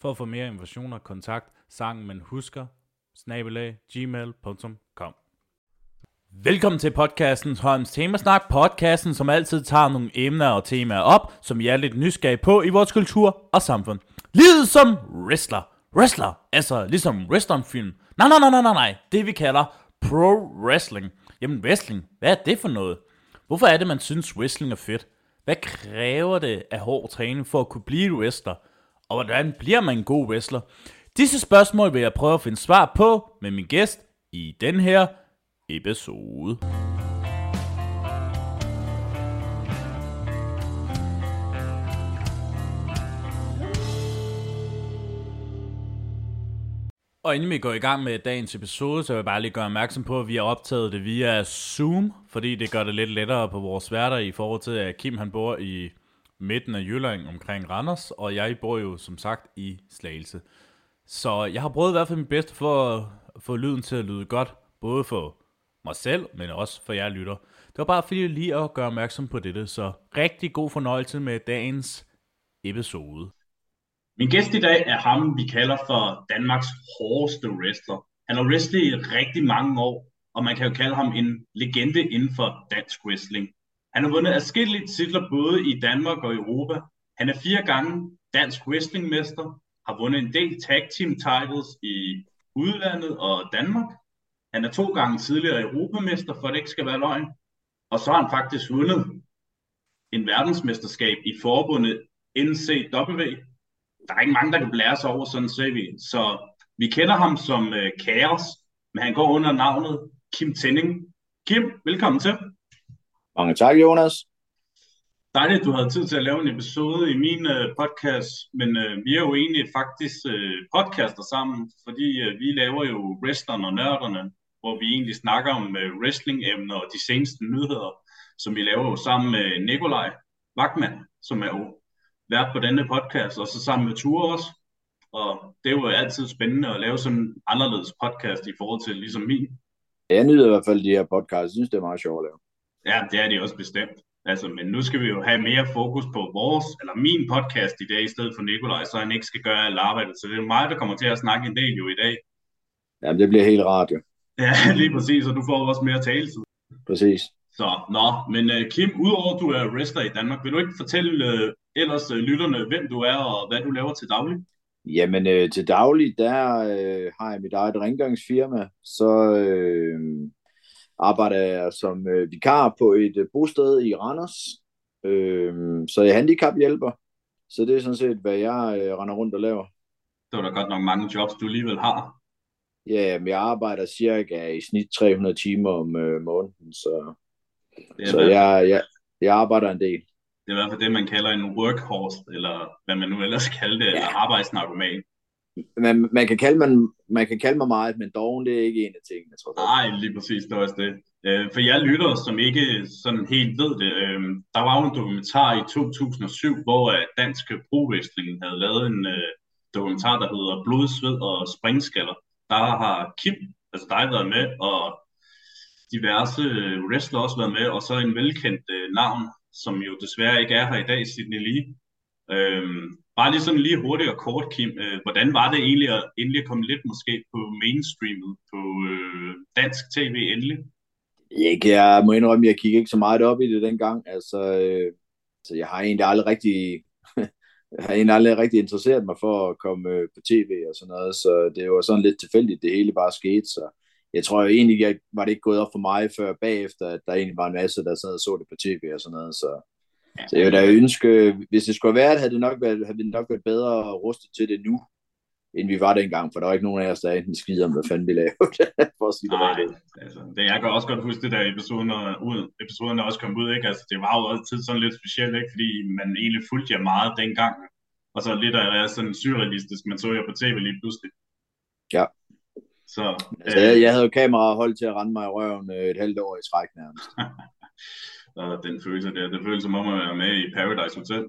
For at få mere informationer, kontakt sangen man husker, snabelag, gmail.com. Velkommen til podcasten Holms Temasnak, podcasten som altid tager nogle emner og temaer op, som jeg er lidt nysgerrig på i vores kultur og samfund. Livet som wrestler. Wrestler, altså ligesom wrestlingfilm. Nej, nej, nej, nej, nej, nej, det vi kalder pro wrestling. Jamen wrestling, hvad er det for noget? Hvorfor er det, man synes wrestling er fedt? Hvad kræver det af hård træning for at kunne blive wrestler? Og hvordan bliver man en god wrestler? Disse spørgsmål vil jeg prøve at finde svar på med min gæst i den her episode. Og inden vi går i gang med dagens episode, så vil jeg bare lige gøre opmærksom på, at vi har optaget det via Zoom, fordi det gør det lidt lettere på vores hverdag i forhold til, at Kim han bor i midten af Jylland omkring Randers, og jeg bor jo som sagt i Slagelse. Så jeg har prøvet i hvert fald mit bedste for at få lyden til at lyde godt, både for mig selv, men også for jer lytter. Det var bare fordi jeg lige at gøre opmærksom på dette, så rigtig god fornøjelse med dagens episode. Min gæst i dag er ham, vi kalder for Danmarks hårdeste wrestler. Han har wrestlet i rigtig mange år, og man kan jo kalde ham en legende inden for dansk wrestling. Han har vundet adskillige titler både i Danmark og Europa. Han er fire gange dansk wrestlingmester, har vundet en del tag team titles i udlandet og Danmark. Han er to gange tidligere europamester, for det ikke skal være løgn. Og så har han faktisk vundet en verdensmesterskab i forbundet NCW. Der er ikke mange, der kan blære sig over sådan ser vi. Så vi kender ham som øh, uh, Chaos, men han går under navnet Kim Tenning. Kim, velkommen til. Mange tak, Jonas. Dejligt, at du havde tid til at lave en episode i min uh, podcast, men uh, vi er jo egentlig faktisk uh, podcaster sammen, fordi uh, vi laver jo Wrestlerne og Nørderne, hvor vi egentlig snakker om uh, wrestling-emner og de seneste nyheder, som vi laver jo sammen med Nikolaj Wagman, som er jo vært på denne podcast, og så sammen med Ture også. Og det er jo altid spændende at lave sådan en anderledes podcast i forhold til ligesom min. Jeg nyder i hvert fald de her podcasts. Jeg synes, det er meget sjovt at lave. Ja, det er de også bestemt. Altså, men nu skal vi jo have mere fokus på vores, eller min podcast i dag, i stedet for Nikolaj, så han ikke skal gøre alt arbejdet. Så det er mig, der kommer til at snakke en del jo i dag. Ja, det bliver helt rart jo. Ja, lige præcis, og du får også mere taletid. Præcis. Så, nå, men uh, Kim, udover at du er wrestler i Danmark, vil du ikke fortælle uh, ellers uh, lytterne, hvem du er og hvad du laver til daglig? Jamen, øh, til daglig, der øh, har jeg mit eget rengøringsfirma, så øh, arbejder jeg som øh, vikar på et øh, bosted i Randers, øh, så jeg er handicaphjælper, så det er sådan set, hvad jeg øh, render rundt og laver. Det var da godt nok mange jobs, du alligevel har. Ja, men jeg arbejder cirka i snit 300 timer om øh, måneden, så, så jeg, jeg, jeg arbejder en del. Det er i hvert fald det, man kalder en workhorse, eller hvad man nu ellers kalder det, ja. eller arbejdsnarkoman. Man, man, kan kalde man, man kan kalde mig meget, men doven, det er ikke en af tingene, tror jeg. Nej, lige præcis, det var også det. Øh, for jeg lytter, som ikke sådan helt ved det, øh, der var jo en dokumentar i 2007, hvor Dansk Brugvæsling havde lavet en øh, dokumentar, der hedder Blod, Sved og Springskaller. Der har Kim, altså dig, været med, og diverse wrestlere også været med, og så en velkendt øh, navn, som jo desværre ikke er her i dag, Sidney Lee. Øhm, bare lige sådan lige hurtigt og kort, Kim. Øh, hvordan var det egentlig at endelig komme lidt måske på mainstreamet på øh, dansk tv endelig? Ikke, jeg må indrømme, jeg kiggede ikke så meget op i det dengang. Altså, øh, så jeg har egentlig aldrig rigtig, jeg har egentlig aldrig rigtig interesseret mig for at komme øh, på tv og sådan noget, så det var sådan lidt tilfældigt, det hele bare skete, så jeg tror jo egentlig, jeg var det ikke gået op for mig før bagefter, at der egentlig var en masse, der sad og så det på tv og sådan noget, så, ja. så jeg vil da ønske, hvis det skulle være, havde det nok været, havde det nok været bedre rustet til det nu, end vi var dengang, for der var ikke nogen af os, der enten skider om, hvad fanden vi lavede, for at sige Nej, det. Altså, det. Jeg kan også godt huske det der episoden, ud, episoden også kom ud, ikke? Altså, det var jo altid sådan lidt specielt, ikke? Fordi man egentlig fulgte jer meget dengang, og så lidt af det sådan surrealistisk, man så jer på tv lige pludselig. Ja. Så, altså, øh, jeg, jeg havde jo kamera holdt til at rende mig i røven øh, et halvt år i træk nærmest. og den følelse der, det føles som om at være med i Paradise Hotel.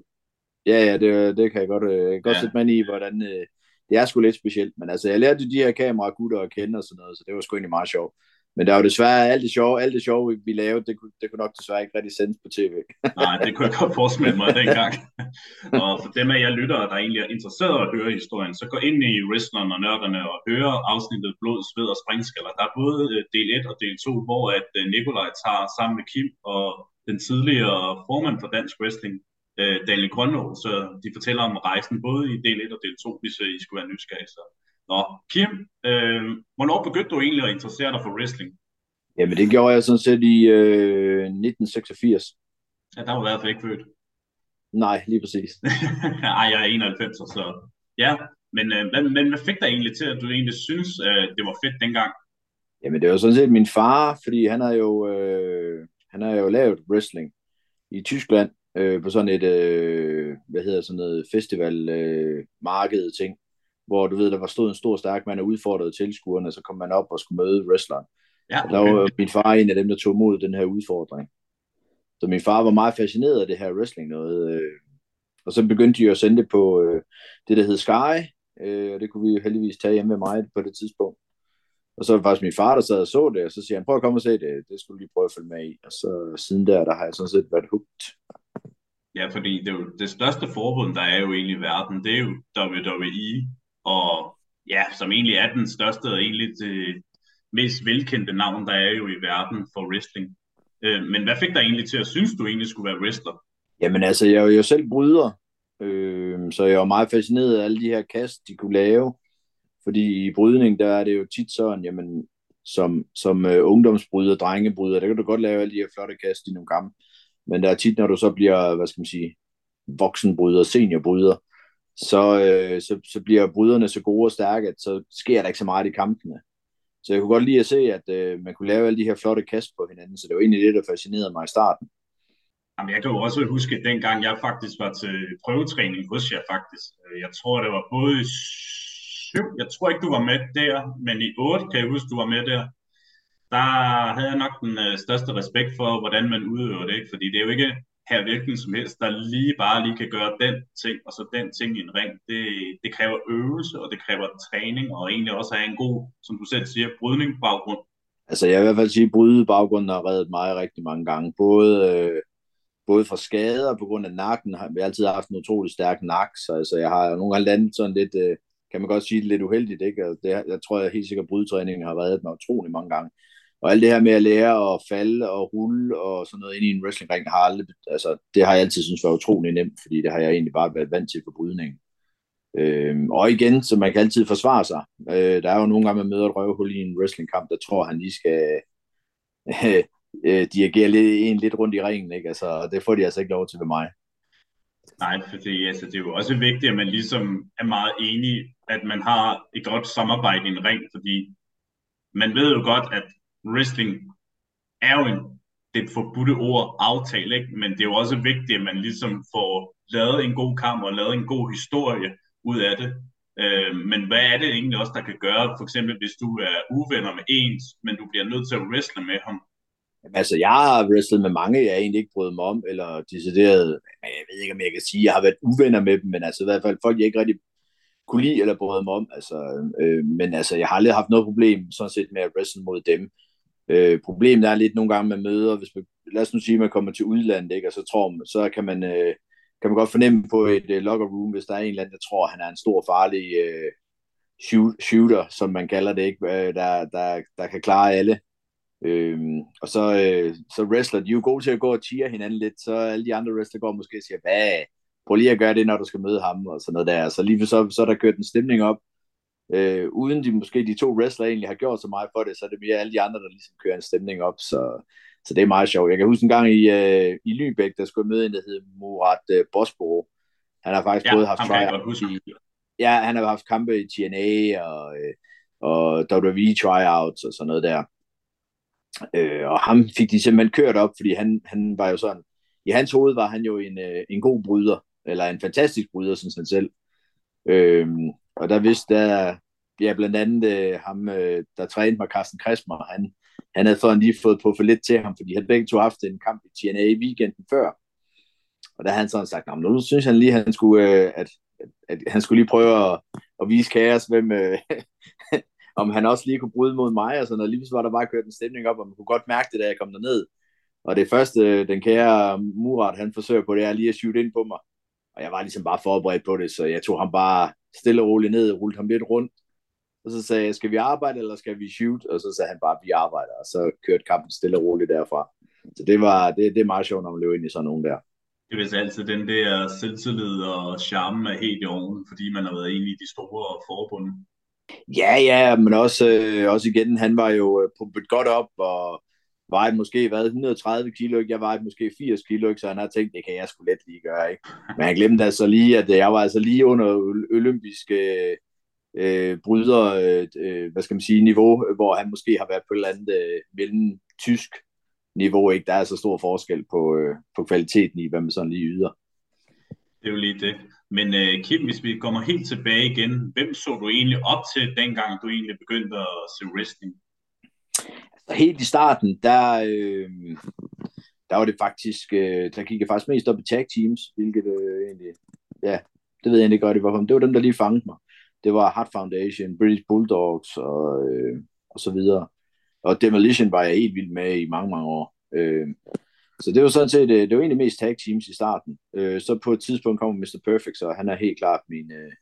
Ja, ja, det, det kan jeg godt, øh, godt ja. sætte mig i, hvordan øh, det er sgu lidt specielt. Men altså, jeg lærte de her kameraer gutter at kende og sådan noget, så det var sgu egentlig meget sjovt. Men der var desværre alt det sjove, alt det sjove, vi lavede, det kunne, det kunne nok desværre ikke rigtig sendes på tv. Nej, det kunne jeg godt forestille mig dengang. og for dem af jer lyttere, der egentlig er interesseret at høre historien, så gå ind i Wrestleren og Nørderne og høre afsnittet Blod, Sved og Springskaller. Der er både øh, del 1 og del 2, hvor at øh, Nikolaj tager sammen med Kim og den tidligere formand for Dansk Wrestling, øh, Daniel Grønlov, så de fortæller om rejsen både i del 1 og del 2, hvis I skulle være nysgerrige. Så Nå, Kim, øh, hvornår begyndte du egentlig at interessere dig for wrestling? Jamen, det gjorde jeg sådan set i øh, 1986. Ja, der var i hvert fald ikke født. Nej, lige præcis. Ej, jeg er 91, så ja. Men, øh, men, men hvad fik dig egentlig til, at du egentlig synes, øh, det var fedt dengang? Jamen, det var sådan set min far, fordi han har jo, øh, han har jo lavet wrestling i Tyskland øh, på sådan et, øh, hvad hedder sådan noget, festival øh, marked ting hvor du ved, der var stod en stor stærk mand og udfordrede tilskuerne, så kom man op og skulle møde wrestleren. Ja, okay. Der var min far en af dem, der tog imod den her udfordring. Så min far var meget fascineret af det her wrestling noget. Øh, og så begyndte de at sende det på øh, det, der hed Sky, øh, og det kunne vi jo heldigvis tage hjemme med mig på det tidspunkt. Og så var det faktisk min far, der sad og så det, og så siger han, prøv at komme og se det, det skulle du lige prøve at følge med i. Og så siden der, der har jeg sådan set været hugt. Ja, fordi det, er jo, det største forbund, der er jo egentlig i verden, det er jo WWE, og ja, som egentlig er den største og egentlig det mest velkendte navn, der er jo i verden for wrestling. Øh, men hvad fik dig egentlig til at synes, du egentlig skulle være wrestler? Jamen altså, jeg er jo selv bryder, øh, så jeg var meget fascineret af alle de her kast, de kunne lave. Fordi i brydning, der er det jo tit sådan, jamen, som, som øh, uh, ungdomsbryder, drengebryder, der kan du godt lave alle de her flotte kast i nogle gamle. Men der er tit, når du så bliver, hvad skal man sige, voksenbryder, seniorbryder, så, øh, så, så bliver bryderne så gode og stærke, at så sker der ikke så meget i kampene. Så jeg kunne godt lide at se, at øh, man kunne lave alle de her flotte kast på hinanden, så det var egentlig det, der fascinerede mig i starten. Jamen, jeg kan jo også huske, at dengang jeg faktisk var til prøvetræning hos jer faktisk. Øh, jeg tror, det var både 7, jeg tror ikke, du var med der, men i 8 kan jeg huske, du var med der. Der havde jeg nok den øh, største respekt for, hvordan man udøver det, ikke? fordi det er jo ikke her hvilken som helst, der lige bare lige kan gøre den ting, og så den ting i en ring. Det, det kræver øvelse, og det kræver træning, og egentlig også have en god, som du selv siger, brydning baggrund. Altså jeg vil i hvert fald sige, at bryde baggrunden har reddet mig rigtig mange gange. Både, øh, både for skader på grund af nakken. Jeg har altid haft en utrolig stærk nak, så altså, jeg har nogle gange landet sådan lidt, øh, kan man godt sige, lidt uheldigt. Ikke? Altså, det, jeg tror, jeg helt sikkert, at brydetræningen har været den utrolig mange gange. Og alt det her med at lære at falde og rulle og sådan noget ind i en wrestlingring, har aldrig, altså, det har jeg altid synes var utrolig nemt, fordi det har jeg egentlig bare været vant til på brydning. Øhm, og igen, så man kan altid forsvare sig. Øh, der er jo nogle gange, man møder et røvhul i en wrestlingkamp, der tror, han lige skal øh, øh, dirigere lidt, en lidt rundt i ringen, ikke? Altså, det får de altså ikke lov til ved mig. Nej, for det, altså, det er jo også vigtigt, at man ligesom er meget enig, at man har et godt samarbejde i en ring, fordi man ved jo godt, at wrestling er jo en, det forbudte ord aftale, ikke? men det er jo også vigtigt, at man ligesom får lavet en god kamp og lavet en god historie ud af det. Øh, men hvad er det egentlig også, der kan gøre, for eksempel hvis du er uvenner med ens, men du bliver nødt til at wrestle med ham? Altså, jeg har wrestlet med mange, jeg egentlig ikke brød mig om, eller decideret, jeg ved ikke, om jeg kan sige, jeg har været uvenner med dem, men altså i hvert fald folk, jeg ikke rigtig kunne lide eller brød mig om. Altså, øh, men altså, jeg har aldrig haft noget problem sådan set med at wrestle mod dem. Øh, problemet er lidt nogle gange med møder, hvis man, lad os nu sige, at man kommer til udlandet, ikke, og så tror man, så kan man, øh, kan man godt fornemme på et øh, locker room, hvis der er en eller anden, der tror, at han er en stor farlig øh, shooter, som man kalder det, ikke, øh, der, der, der kan klare alle. Øhm, og så, øh, så wrestler, de er jo gode til at gå og cheer hinanden lidt, så alle de andre wrestler går måske og siger, hvad, prøv lige at gøre det, når du skal møde ham, og sådan noget der. Så lige så, så er der kørt en stemning op, Øh, uden de måske de to wrestlere egentlig har gjort så meget for det, så er det mere alle de andre, der ligesom kører en stemning op. Så, så det er meget sjovt. Jeg kan huske en gang i, øh, i Lübeck, der skulle møde en, der hed Murat øh, Bosboro. Han har faktisk ja, både haft tryouts i, ja, han har haft kampe i TNA og, øh, og WWE tryouts og sådan noget der. Øh, og ham fik de simpelthen kørt op, fordi han, han var jo sådan, i hans hoved var han jo en, øh, en god bryder, eller en fantastisk bryder, synes han selv. Øh, og der vidste, der, ja, blandt andet øh, ham, øh, der trænede mig, Carsten Krasmer, han, han havde fået lige fået på for lidt til ham, fordi han begge to haft en kamp i TNA i weekenden før. Og der havde han sådan sagt, nu synes han lige, han skulle, øh, at, at, at han skulle lige prøve at, at vise kaos, hvem, øh, om han også lige kunne bryde mod mig, og sådan noget. Lige så var der bare kørt en stemning op, og man kunne godt mærke det, da jeg kom derned. Og det første, øh, den kære Murat, han forsøger på, det er lige at shoot ind på mig. Og jeg var ligesom bare forberedt på det, så jeg tog ham bare stille og roligt ned, rullede ham lidt rundt. Og så sagde jeg, skal vi arbejde, eller skal vi shoot? Og så sagde han bare, vi arbejder. Og så kørte kampen stille og roligt derfra. Så det, var, det, det er meget sjovt, når man løber ind i sådan nogen der. Det er altid den der selvtillid og charme er helt i orden, fordi man har været en i de store forbund. Ja, ja, men også, øh, også igen, han var jo øh, pumpet godt op, og vejede måske hvad, 130 kilo, ikke? jeg vejede måske 80 kilo, ikke? så han har tænkt, det kan jeg sgu let lige gøre. Ikke? Men han glemte altså lige, at øh, jeg var altså lige under olympiske øh, bryder, øh, øh, hvad skal man sige, niveau, hvor han måske har været på et eller andet øh, mellem tysk niveau. Ikke? Der er så stor forskel på, øh, på kvaliteten i, hvad man sådan lige yder. Det er jo lige det. Men øh, Kim, hvis vi kommer helt tilbage igen, hvem så du egentlig op til, dengang du egentlig begyndte at se wrestling? Altså, helt i starten, der, øh, der var det faktisk, øh, der gik jeg faktisk mest op i tag teams, hvilket øh, egentlig, ja, det ved jeg ikke godt, i hvorfor, det var dem, der lige fangede mig. Det var Hart Foundation, British Bulldogs og, øh, og så videre. Og Demolition var jeg helt vild med i mange, mange år. Øh, så det var sådan set, øh, det var egentlig mest tag teams i starten. Øh, så på et tidspunkt kommer Mr. Perfect, så han er helt klart min, øh,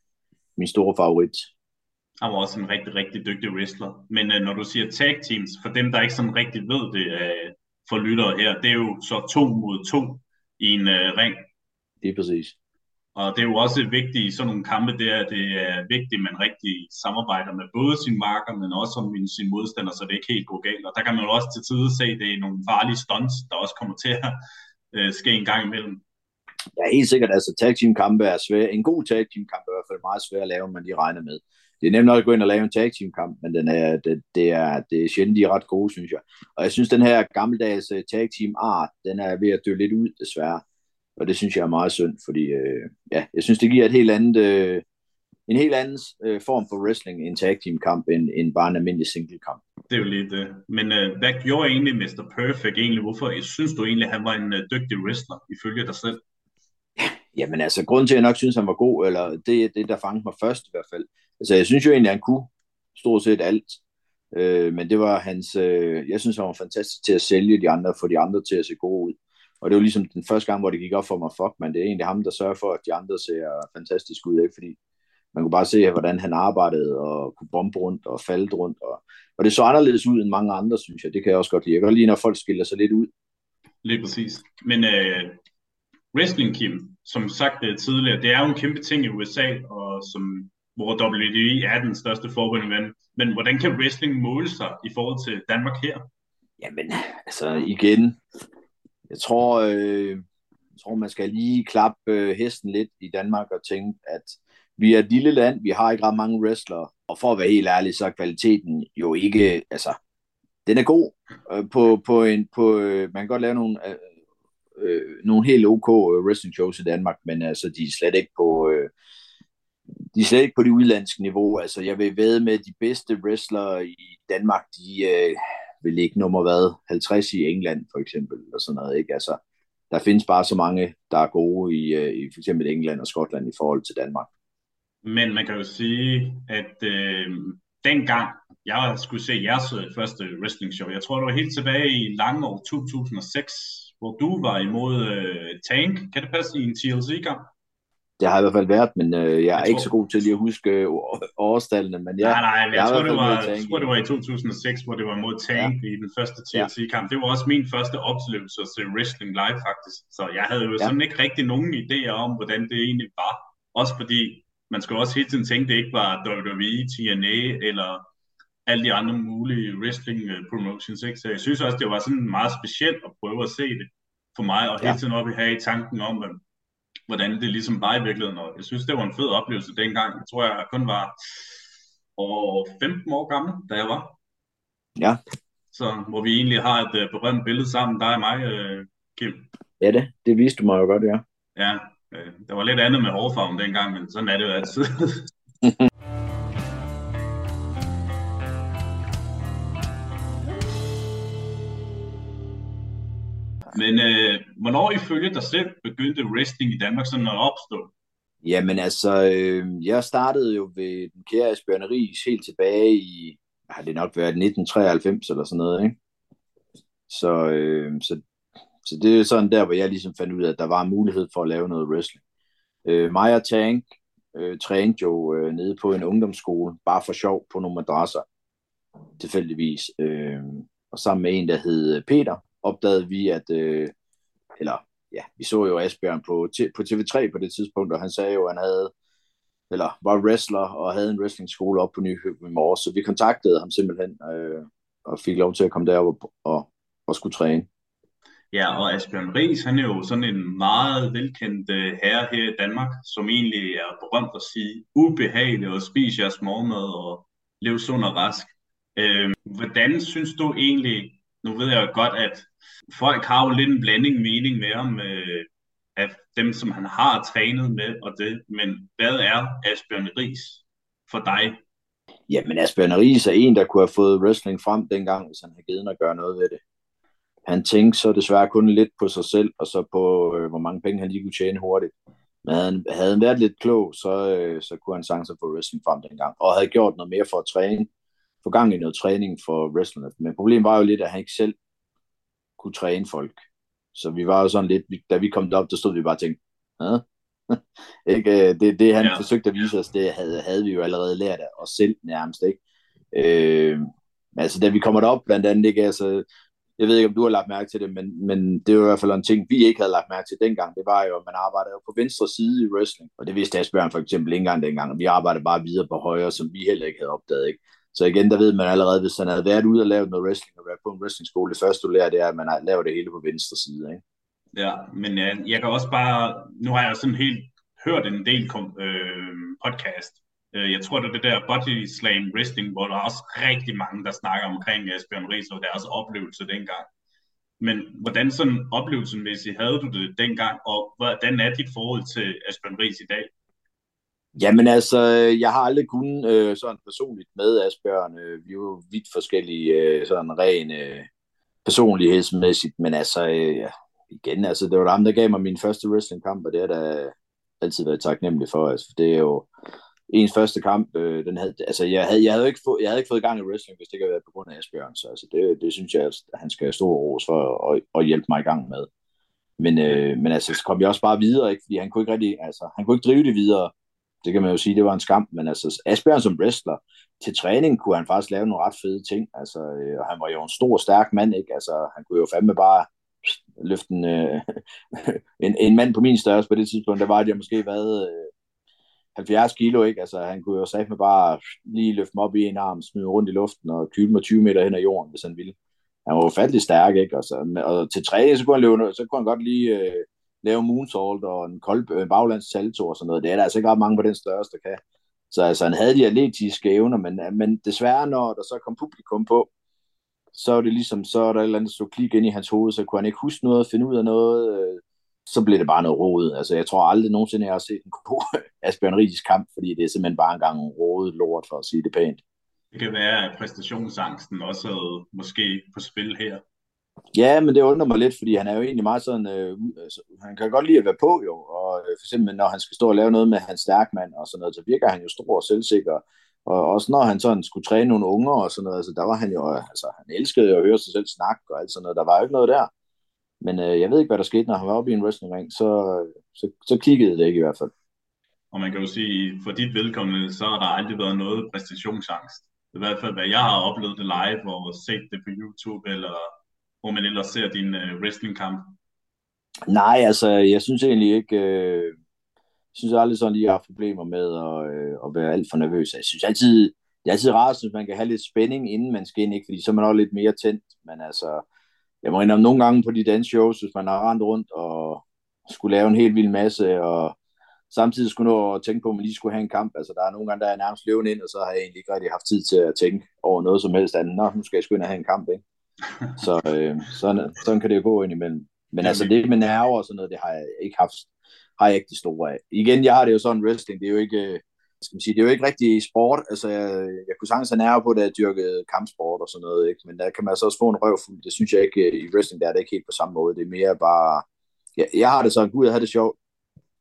min store favorit. Han var også en rigtig, rigtig dygtig wrestler. Men øh, når du siger tag teams, for dem, der ikke sådan rigtig ved det øh, for lyttere her, det er jo så to mod to i en øh, ring. Det er præcis. Og det er jo også vigtigt i sådan nogle kampe, det er, det er vigtigt, at man rigtig samarbejder med både sin marker, men også med sin modstander, så det ikke helt går galt. Og der kan man jo også til tide se, at det er nogle farlige stunts, der også kommer til at øh, ske en gang imellem. Ja, helt sikkert. Altså, tag team kampe er svære. En god tag team kamp er i hvert fald meget svær at lave, man lige regner med. Det er nemt nok at gå ind og lave en tag team kamp, men den er, det, det, er, det er sjældent, de er ret gode, synes jeg. Og jeg synes, den her gammeldags øh, tag team art, den er ved at dø lidt ud, desværre. Og det synes jeg er meget synd, fordi øh, ja, jeg synes, det giver et helt andet, øh, en helt anden øh, form for wrestling, en tag team kamp, end, end bare en almindelig single kamp. Det er jo lige det. Men øh, hvad gjorde egentlig Mr. Perfect egentlig? Hvorfor synes du egentlig, han var en øh, dygtig wrestler, ifølge dig selv? Jamen altså, grunden til, at jeg nok synes, han var god, eller det er det, der fangede mig først i hvert fald. Altså, jeg synes jo egentlig, han kunne stort set alt. Øh, men det var hans, øh, jeg synes, han var fantastisk til at sælge de andre, få de andre til at se gode ud. Og det var ligesom den første gang, hvor det gik op for mig, fuck man, det er egentlig ham, der sørger for, at de andre ser fantastisk ud, ikke? fordi man kunne bare se, hvordan han arbejdede og kunne bombe rundt og falde rundt. Og, og det så anderledes ud end mange andre, synes jeg. Det kan jeg også godt lide. Jeg kan godt lide, når folk skiller sig lidt ud. Lige præcis. Men uh, wrestling, Kim, som sagt uh, tidligere, det er jo en kæmpe ting i USA, og som, hvor WWE er den største forbund i Men hvordan kan wrestling måle sig i forhold til Danmark her? Jamen, altså igen, jeg tror, øh, jeg tror, man skal lige klappe øh, hesten lidt i Danmark og tænke, at vi er et lille land, vi har ikke ret mange wrestlere, og for at være helt ærlig, så er kvaliteten jo ikke, altså, den er god øh, på, på en, på, øh, man kan godt lave nogle, øh, øh, nogle helt ok øh, wrestling shows i Danmark, men altså, de er slet ikke på, øh, de er slet ikke på det udlandske niveau. Altså, jeg vil ved med, de bedste wrestlere i Danmark, de, øh, vil ligge nummer hvad, 50 i England for eksempel, og sådan noget, ikke? Altså, der findes bare så mange, der er gode i, øh, i for eksempel England og Skotland i forhold til Danmark. Men man kan jo sige, at øh, dengang jeg skulle se jeres øh, første wrestling show, jeg tror det var helt tilbage i lange år 2006, hvor du var imod øh, Tank. Kan det passe i en TLC-kamp? Det har i hvert fald været, men øh, jeg er jeg ikke så god til lige at huske øh, årstallene. Men ja, nej, nej, jeg, jeg, tror, det var, jeg tror, det var i 2006, hvor det var mod Tank ja. i den første TLC-kamp. Det var også min første oplevelse at se wrestling live, faktisk. Så jeg havde jo ja. sådan ikke rigtig nogen idéer om, hvordan det egentlig var. Også fordi, man skulle også hele tiden tænke, det ikke var WWE, TNA eller alle de andre mulige wrestling øh, promotions. Ikke? Så jeg synes også, det var sådan meget specielt at prøve at se det for mig, og hele tiden op i have i tanken om, at hvordan det ligesom var i virkeligheden. Og jeg synes, det var en fed oplevelse dengang. Jeg tror, jeg kun var og 15 år gammel, da jeg var. Ja. Så hvor vi egentlig har et uh, berømt billede sammen, dig og mig, uh, Kim. Ja, det, det viste du mig jo godt, ja. Ja, uh, der var lidt andet med hårfarven dengang, men sådan er det jo altid. Men øh, hvornår ifølge dig selv begyndte wrestling i Danmark sådan at opstå? Jamen altså, øh, jeg startede jo ved den kære Asbjørn Ries helt tilbage i, har det nok været 1993 eller sådan noget, ikke? Så, øh, så, så det er sådan der, hvor jeg ligesom fandt ud af, at der var mulighed for at lave noget wrestling. Øh, mig og Tank øh, trænede jo øh, nede på en ungdomsskole, bare for sjov på nogle madrasser, tilfældigvis. Øh, og sammen med en, der hed øh, Peter, opdagede vi, at, øh, eller ja, vi så jo Asbjørn på, på TV3 på det tidspunkt, og han sagde jo, at han havde, eller var wrestler og havde en wrestlingskole op på Nyhøb i morges, så vi kontaktede ham simpelthen øh, og fik lov til at komme derop og, og, og skulle træne. Ja, og Asbjørn Ries, han er jo sådan en meget velkendt øh, herre her i Danmark, som egentlig er berømt at sige ubehagelig og spise jeres morgenmad og leve sund og rask. Øh, hvordan synes du egentlig, nu ved jeg jo godt, at folk har jo lidt en blanding mening med ham, øh, af dem, som han har trænet med og det, men hvad er Asbjørn Ries for dig? Jamen Asbjørn Ries er en, der kunne have fået wrestling frem dengang, hvis han havde givet at gøre noget ved det han tænkte så desværre kun lidt på sig selv, og så på, øh, hvor mange penge han lige kunne tjene hurtigt. Men han, havde han været lidt klog, så, øh, så kunne han sagtens få wrestling frem dengang, og havde gjort noget mere for at træne, få gang i noget træning for wrestling. Men problemet var jo lidt, at han ikke selv kunne træne folk. Så vi var jo sådan lidt, da vi kom derop, der stod vi bare og tænkte, ja, ikke? Øh, det, det han ja. forsøgte at vise os, det havde, havde vi jo allerede lært af os selv nærmest. Ikke? Øh, altså da vi kommer derop blandt andet, ikke? Altså, jeg ved ikke, om du har lagt mærke til det, men, men det var i hvert fald en ting, vi ikke havde lagt mærke til dengang. Det var jo, at man arbejdede på venstre side i wrestling. Og det vidste Asbjørn for eksempel ikke engang dengang. Vi arbejdede bare videre på højre, som vi heller ikke havde opdaget. Ikke? Så igen, der ved man allerede, hvis han havde været ude og lavet noget wrestling og været på en wrestlingskole, det første du lærer, det er, at man laver det hele på venstre side. Ikke? Ja, men jeg, jeg kan også bare, nu har jeg sådan helt hørt en del øh, podcast øh, jeg tror, det er det der body slam wrestling, hvor der er også rigtig mange, der snakker omkring Asbjørn Ries og deres oplevelse dengang. Men hvordan sådan oplevelsemæssigt havde du det dengang, og hvordan er dit forhold til Asbjørn Ries i dag? Jamen altså, jeg har aldrig kun øh, sådan personligt med Asbjørn. Øh, vi er jo vidt forskellige, øh, sådan ren øh, personlighedsmæssigt, men altså, øh, igen, altså, det var ham, der gav mig min første wrestlingkamp, og det har da altid været taknemmelig for. Altså, det er jo, ens første kamp, øh, den havde, altså jeg havde, jeg havde ikke fået, jeg havde ikke fået gang i wrestling, hvis det ikke havde været på grund af Asbjørn, så altså det, det synes jeg, at han skal have stor ros for at, at, hjælpe mig i gang med. Men, øh, men altså, så kom jeg også bare videre, ikke? fordi han kunne ikke rigtig, altså, han kunne ikke drive det videre. Det kan man jo sige, det var en skam, men altså, Asbjørn som wrestler, til træning kunne han faktisk lave nogle ret fede ting, altså, øh, han var jo en stor, stærk mand, ikke? Altså, han kunne jo fandme bare løfte en, øh, en, en mand på min størrelse på det tidspunkt, der var det måske været øh, 70 kilo, ikke? Altså, han kunne jo sagt med bare lige løfte mig op i en arm, smide rundt i luften og kyle mig 20 meter hen ad jorden, hvis han ville. Han var jo stærk, ikke? Altså, og til træning, så kunne han, løbe, så kunne han godt lige øh, lave moonsault og en kold en baglands salto og sådan noget. Det er der altså ikke ret mange på den største, der kan. Så altså, han havde de atletiske evner, men, øh, men desværre, når der så kom publikum på, så er det ligesom, så er der et eller andet, der stod klik ind i hans hoved, så kunne han ikke huske noget, finde ud af noget, øh, så blev det bare noget råd. Altså, jeg tror aldrig nogensinde, jeg har set en god Asbjørn Rigis kamp, fordi det er simpelthen bare en gang rodet lort, for at sige det pænt. Det kan være, at præstationsangsten også havde måske på spil her. Ja, men det undrer mig lidt, fordi han er jo egentlig meget sådan, øh, altså, han kan godt lide at være på jo, og øh, for eksempel når han skal stå og lave noget med hans stærkmand og sådan noget, så virker han jo stor og selvsikker, og også når han sådan skulle træne nogle unger og sådan noget, altså der var han jo, øh, altså han elskede jo at høre sig selv snakke og alt sådan noget, der var jo ikke noget der. Men øh, jeg ved ikke, hvad der skete, når han var oppe i en wrestlingring, så, øh, så, så kiggede det ikke i hvert fald. Og man kan jo sige, for dit vedkommende, så har der aldrig været noget præstationsangst. I hvert fald, hvad jeg har oplevet det live, og set det på YouTube, eller hvor man ellers ser din øh, wrestlingkamp. Nej, altså, jeg synes egentlig ikke... Øh, jeg synes aldrig sådan lige, jeg har problemer med at, øh, at være alt for nervøs. Jeg synes altid, det er altid rart, hvis man kan have lidt spænding, inden man skal ind, ikke? fordi så er man også lidt mere tændt. Men altså, jeg må indrømme nogle gange på de dance shows, hvis man har rendt rundt og skulle lave en helt vild masse, og samtidig skulle nå at tænke på, at man lige skulle have en kamp. Altså, der er nogle gange, der er nærmest løven ind, og så har jeg egentlig ikke rigtig haft tid til at tænke over noget som helst andet. Nå, nu skal jeg sgu ind og have en kamp, ikke? Så øh, sådan, sådan kan det jo gå ind imellem. Men altså, det med nerver og sådan noget, det har jeg ikke haft, har jeg ikke det store af. Igen, jeg har det jo sådan, wrestling, det er jo ikke, skal man sige, det er jo ikke rigtig sport. Altså, jeg, jeg kunne sagtens have nerve på, da jeg dyrkede kampsport og sådan noget, ikke? men der kan man så også få en røvfuld. Det synes jeg ikke, i wrestling der er det ikke helt på samme måde. Det er mere bare, ja, jeg har det så, gud, jeg har det sjovt,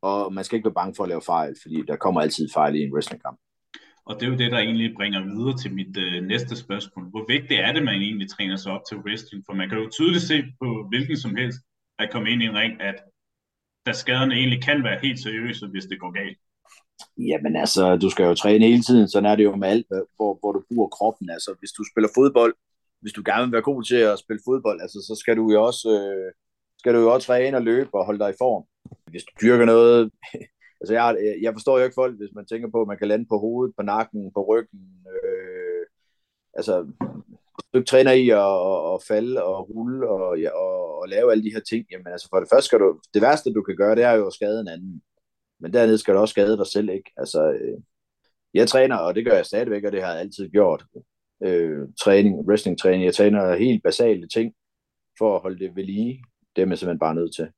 og man skal ikke være bange for at lave fejl, fordi der kommer altid fejl i en wrestlingkamp. Og det er jo det, der egentlig bringer videre til mit øh, næste spørgsmål. Hvor vigtigt er det, man egentlig træner sig op til wrestling? For man kan jo tydeligt se på hvilken som helst at komme ind i en ring, at der skaderne egentlig kan være helt seriøse, hvis det går galt. Jamen altså, du skal jo træne hele tiden, så er det jo med alt, hvor, hvor du bruger kroppen. Altså, hvis du spiller fodbold, hvis du gerne vil være god til at spille fodbold, altså, så skal du jo også, øh, skal du jo også træne og løbe og holde dig i form. Hvis du dyrker noget, altså jeg, øh, jeg forstår jo ikke folk, hvis man tænker på, at man kan lande på hovedet, på nakken, på ryggen. Øh, altså, du træner i at, at, at falde og rulle og, ja, og, og lave alle de her ting, jamen altså for det første skal du, det værste du kan gøre, det er jo at skade en anden. Men dernede skal du også skade dig selv, ikke? Altså, øh, jeg træner, og det gør jeg stadigvæk, og det har jeg altid gjort. Øh, træning, wrestling-træning. Jeg træner helt basale ting for at holde det ved lige. Det er man simpelthen bare nødt til.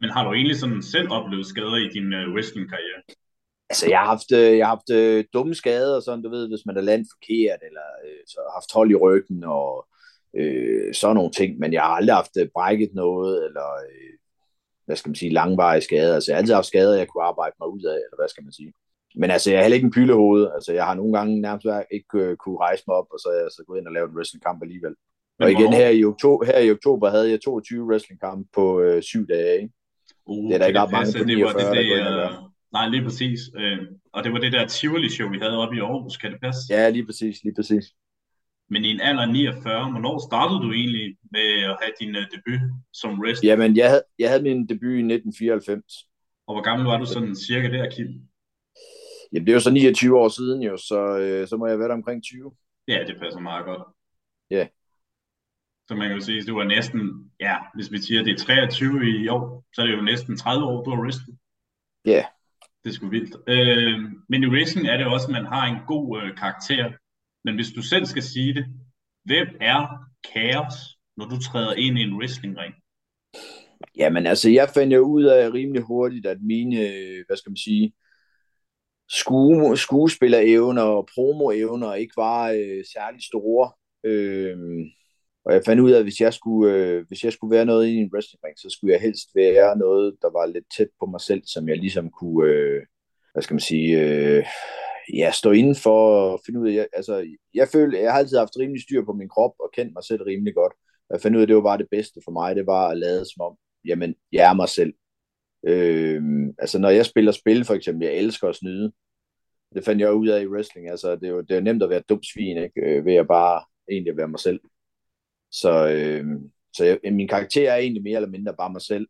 Men har du egentlig sådan selv oplevet skader i din uh, wrestling-karriere? Altså, jeg har haft, øh, jeg har haft uh, dumme skader, sådan, du ved, hvis man er landet forkert, eller uh, så har haft hold i ryggen, og uh, sådan nogle ting, men jeg har aldrig haft uh, brækket noget, eller uh, hvad skal man sige, langvarige skader. Altså, jeg har altid haft skader, jeg kunne arbejde mig ud af, eller hvad skal man sige. Men altså, jeg er heller ikke en pyllehoved. Altså, jeg har nogle gange nærmest ikke uh, kunne rejse mig op, og så er jeg så gået ind og lavet en wrestlingkamp alligevel. Men og igen, her i, oktober, her i oktober havde jeg 22 wrestlingkampe på øh, syv dage. Ikke? Uh, det er der ikke ret mange på 49, det, det, det, uh, Nej, lige præcis. Uh, og det var det der Tivoli-show, vi havde oppe i Aarhus, kan det passe? Ja, lige præcis, lige præcis. Men i en alder af 49, hvornår startede du egentlig med at have din uh, debut som wrestler? Jamen, jeg havde, jeg havde min debut i 1994. Og hvor gammel var du sådan cirka der, Kim? Jamen, det er jo så 29 år siden jo, så, øh, så må jeg være der omkring 20. Ja, det passer meget godt. Ja. Så man kan jo sige, at du var næsten, ja, hvis vi siger, at det er 23 i år, så er det jo næsten 30 år, du har wrestlet. Ja. Yeah. Det er sgu vildt. Øh, men i wrestling er det også, at man har en god øh, karakter. Men hvis du selv skal sige det, hvem er Chaos, når du træder ind i en wrestlingring? Jamen altså, jeg fandt jo ud af rimelig hurtigt, at mine, hvad skal man sige, skue, skuespillerevner og promoevner ikke var øh, særlig store. Øh, og jeg fandt ud af, at hvis jeg skulle, øh, hvis jeg skulle være noget i en wrestling ring, så skulle jeg helst være noget, der var lidt tæt på mig selv, som jeg ligesom kunne, øh, hvad skal man sige, øh, ja, stå inden for at finde ud af, jeg, altså, jeg følte, jeg har altid haft rimelig styr på min krop og kendt mig selv rimelig godt. Jeg fandt ud af, at det var bare det bedste for mig, det var at lade som om, jamen, jeg er mig selv. Øh, altså, når jeg spiller spil, for eksempel, jeg elsker at snyde. Det fandt jeg ud af i wrestling, altså, det er jo, det er nemt at være dum svin, ikke? Øh, ved at bare egentlig være mig selv. Så, øh, så jeg, min karakter er egentlig mere eller mindre bare mig selv.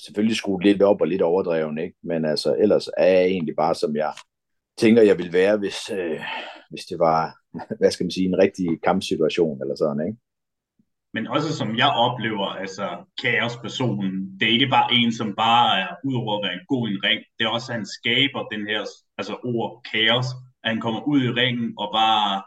Selvfølgelig skruet lidt op og lidt overdreven, ikke? men altså, ellers er jeg egentlig bare, som jeg tænker, jeg vil være, hvis, øh, hvis det var, hvad skal man sige, en rigtig kampsituation eller sådan, ikke? Men også som jeg oplever, altså kaospersonen, det er ikke bare en, som bare er udover at være en god i en ring, det er også, at han skaber den her altså ord kaos, at han kommer ud i ringen og bare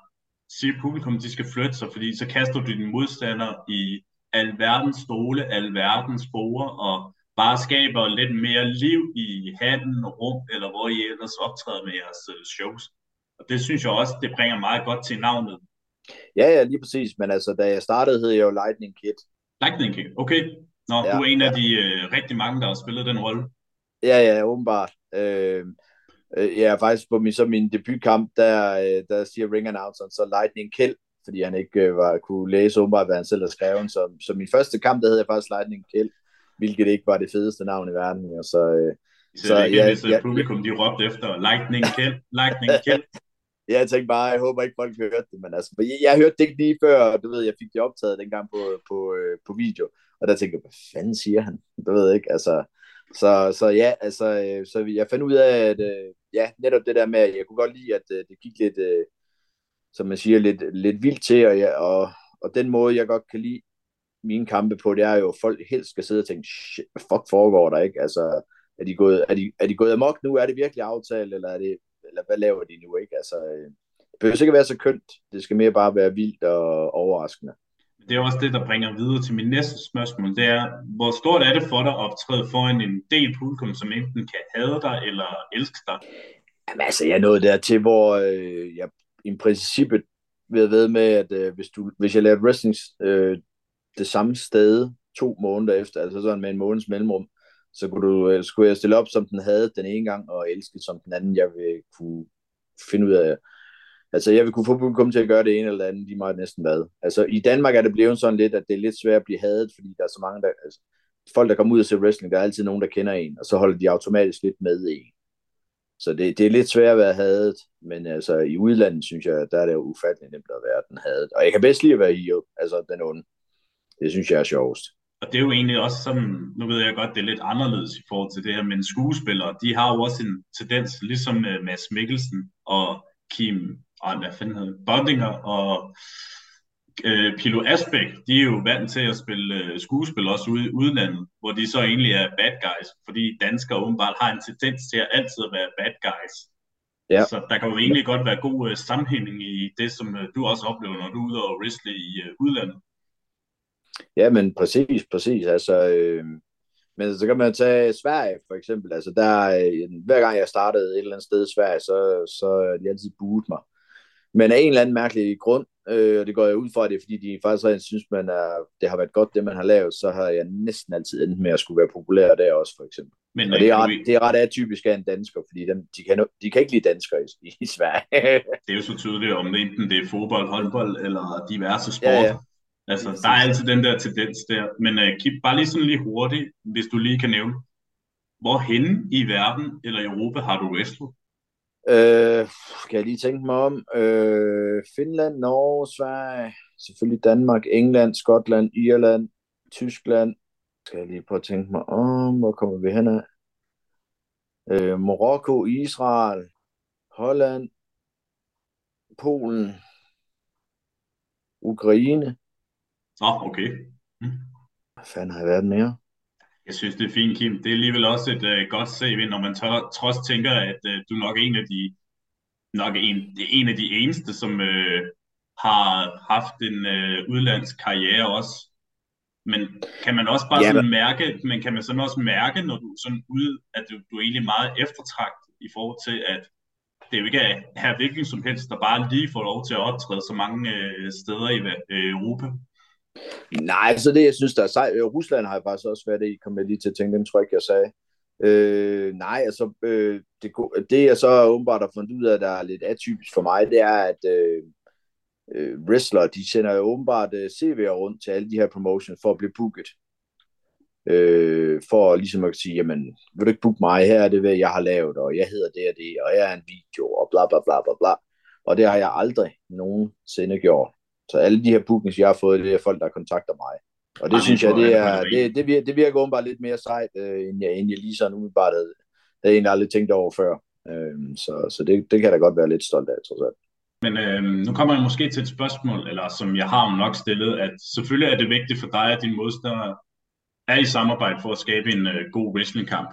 siger publikum, de skal flytte sig, fordi så kaster du din modstander i alverdens stole, alverdens spore, og bare skaber lidt mere liv i handen og rum, eller hvor I ellers optræder med jeres øh, shows. Og det synes jeg også, det bringer meget godt til navnet. Ja, ja, lige præcis. Men altså, da jeg startede, hed jeg jo Lightning Kid. Lightning Kid, okay. Nå, ja, du er en ja. af de uh, rigtig mange, der har spillet den rolle. Ja, ja, åbenbart. Øh, øh, ja, faktisk på min, så min debutkamp, der, øh, der siger ring announceren så Lightning Kill, fordi han ikke øh, var, kunne læse åbenbart, hvad han selv havde skrevet. Så, så min første kamp, der hed jeg faktisk Lightning Kill, hvilket ikke var det fedeste navn i verden. Og så, øh, så, så ja, hvis ja, publikum de råbte efter Lightning Kill, Lightning Kill. ja, jeg tænkte bare, jeg håber ikke folk hørte det, men altså, jeg, jeg hørte det ikke lige før, du ved, jeg fik det optaget dengang på, på, øh, på video, og der tænkte jeg, hvad fanden siger han? Du ved ikke, altså, så, så ja, altså, øh, så jeg fandt ud af, at øh, ja, netop det der med, at jeg kunne godt lide, at øh, det gik lidt, øh, som man siger, lidt, lidt vildt til, og, ja, og, og den måde, jeg godt kan lide mine kampe på, det er jo, at folk helst skal sidde og tænke, shit, hvad fuck foregår der, ikke? Altså, er de gået, er de, er de gået amok nu? Er det virkelig aftalt, eller, er det, eller hvad laver de nu, ikke? Altså, øh, det behøver ikke være så kønt. Det skal mere bare være vildt og overraskende det er også det, der bringer videre til min næste spørgsmål. Det er, hvor stort er det for dig at optræde foran en del publikum, som enten kan hade dig eller elske dig? Jamen altså, jeg nåede dertil, hvor øh, jeg i princippet ved ved med, at øh, hvis, du, hvis jeg lavede wrestling øh, det samme sted to måneder efter, altså sådan med en måneds mellemrum, så kunne du, øh, skulle jeg stille op, som den havde den ene gang, og elske som den anden. Jeg vil kunne finde ud af, altså jeg vil kunne få publikum til at gøre det ene eller det andet, lige meget næsten hvad. Altså i Danmark er det blevet sådan lidt, at det er lidt svært at blive hadet, fordi der er så mange, der, altså, folk der kommer ud og ser wrestling, der er altid nogen, der kender en, og så holder de automatisk lidt med en. Så det, det er lidt svært at være hadet, men altså i udlandet, synes jeg, der er det jo ufatteligt nemt at være den hadet. Og jeg kan bedst lide at være i, altså den onde. Det synes jeg er sjovest. Og det er jo egentlig også sådan, nu ved jeg godt, det er lidt anderledes i forhold til det her, men skuespillere, de har jo også en tendens, ligesom øh, Mads Mikkelsen og Kim, og hvad fanden hedder Bondinger og øh, Pilo Asbæk, de er jo vant til at spille øh, skuespil også ude i udlandet, hvor de så egentlig er bad guys, fordi danskere åbenbart har en tendens til at altid være bad guys. Ja. Så der kan jo egentlig godt være god øh, sammenhæng i det, som øh, du også oplever, når du er ude og wrestle i øh, udlandet. Ja, men præcis, præcis. Altså, øh, men så kan man tage Sverige for eksempel. Altså der, øh, hver gang jeg startede et eller andet sted i Sverige, så, så de altid buet mig. Men af en eller anden mærkelig grund, øh, og det går jeg ud fra, at det er fordi, de faktisk rent synes, man er, det har været godt, det man har lavet, så har jeg næsten altid endt med at skulle være populær der også, for eksempel. Men, og det er, ret, det er ret atypisk af en dansker, fordi dem, de, kan, de kan ikke lide danskere i, i Sverige. det er jo så tydeligt, om det enten det er fodbold, håndbold eller diverse sport. Ja, ja. Altså, der er altid den der tendens der. Men uh, Kip, bare lige sådan lige hurtigt, hvis du lige kan nævne, hvor henne i verden eller Europa har du wrestlet? Øh, skal jeg lige tænke mig om. Øh, Finland, Norge, Sverige, selvfølgelig Danmark, England, Skotland, Irland, Tyskland. Skal jeg lige prøve at tænke mig om, hvor kommer vi hen af? Øh, Marokko, Israel, Holland, Polen, Ukraine. Nå, okay. Hm. Hvad fanden har jeg været mere? Jeg synes, det er fint, Kim. Det er alligevel også et uh, godt CV, når man tør, trods tænker, at uh, du nok er en af de, nok en, en af de eneste, som uh, har haft en uh, udlandsk karriere også. Men kan man også bare ja, sådan mærke, men kan man sådan også mærke, når du sådan ud, at du, du er egentlig meget eftertragt i forhold til, at det er jo ikke her hvilken som helst, der bare lige får lov til at optræde så mange uh, steder i uh, Europa. Nej, så det, jeg synes, der er sejt. Øh, Rusland har jeg faktisk også været i, kom jeg lige til at tænke, den tror jeg ikke, jeg sagde. Øh, nej, altså, øh, det, det jeg så åbenbart har fundet ud af, der er lidt atypisk for mig, det er, at øh, øh, wrestler, de sender jo åbenbart øh, CV'er rundt til alle de her promotions for at blive booket. Øh, for ligesom at sige, jamen, vil du ikke booke mig, her er det, hvad jeg har lavet, og jeg hedder det og det, og jeg er en video, og bla bla bla bla bla. Og det har jeg aldrig nogensinde gjort. Så alle de her bookings, jeg har fået, det er folk, der kontakter mig. Og det Ej, synes jeg, det, er, det, det, virker, det virker åbenbart lidt mere sejt, øh, end, jeg, end jeg lige sådan umiddelbart havde, havde egentlig aldrig tænkt over før. Øh, så så det, det kan da godt være lidt stolt af, trods alt. Men øh, nu kommer jeg måske til et spørgsmål, eller som jeg har nok stillet, at selvfølgelig er det vigtigt for dig, at din modstander er i samarbejde for at skabe en øh, god wrestlingkamp.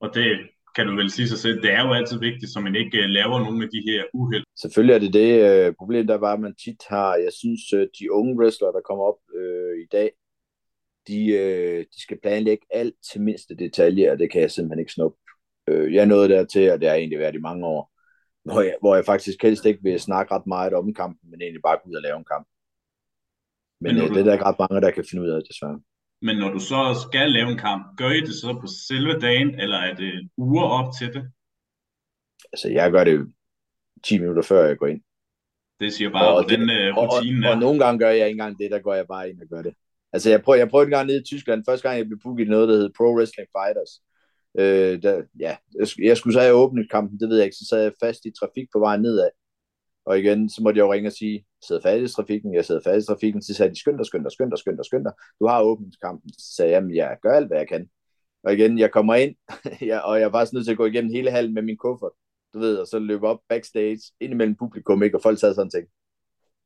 Og det kan du vel sige sig selv, det er jo altid vigtigt, så man ikke uh, laver nogen af de her uheld. Selvfølgelig er det det. Uh, problemet der var, at man tit har, jeg synes, uh, de unge wrestlere, der kommer op uh, i dag, de, uh, de skal planlægge alt til mindste detalje, og det kan jeg simpelthen ikke snuppe. Uh, jeg nåede dertil, og det har egentlig været i mange år, hvor jeg, hvor jeg faktisk helst ikke vil snakke ret meget om kampen, men egentlig bare gå ud og lave en kamp. Men, men uh, det er der ikke ret mange, der kan finde ud af, desværre. Men når du så skal lave en kamp, gør I det så på selve dagen, eller er det uger op til det? Altså, jeg gør det 10 minutter før jeg går ind. Det siger bare, og hvordan uh, rutinen og, og, og, nogle gange gør jeg ikke engang det, der går jeg bare ind og gør det. Altså, jeg prøvede, jeg prøvede en gang nede i Tyskland, første gang jeg blev booket noget, der hed Pro Wrestling Fighters. Øh, der, ja, jeg skulle så have åbnet kampen, det ved jeg ikke, så sad jeg fast i trafik på vejen nedad. Og igen, så måtte jeg jo ringe og sige, sidder fast i trafikken, jeg sidder fast i trafikken, så sagde de, skynd dig, skynd dig, skynd dig, skynd dig, skynd dig. Du har åbningskampen. Så sagde jeg, jeg gør alt, hvad jeg kan. Og igen, jeg kommer ind, ja, og jeg er faktisk nødt til at gå igennem hele hallen med min kuffert, du ved, og så løbe op backstage, ind imellem publikum, ikke? og folk sad sådan og tænkte,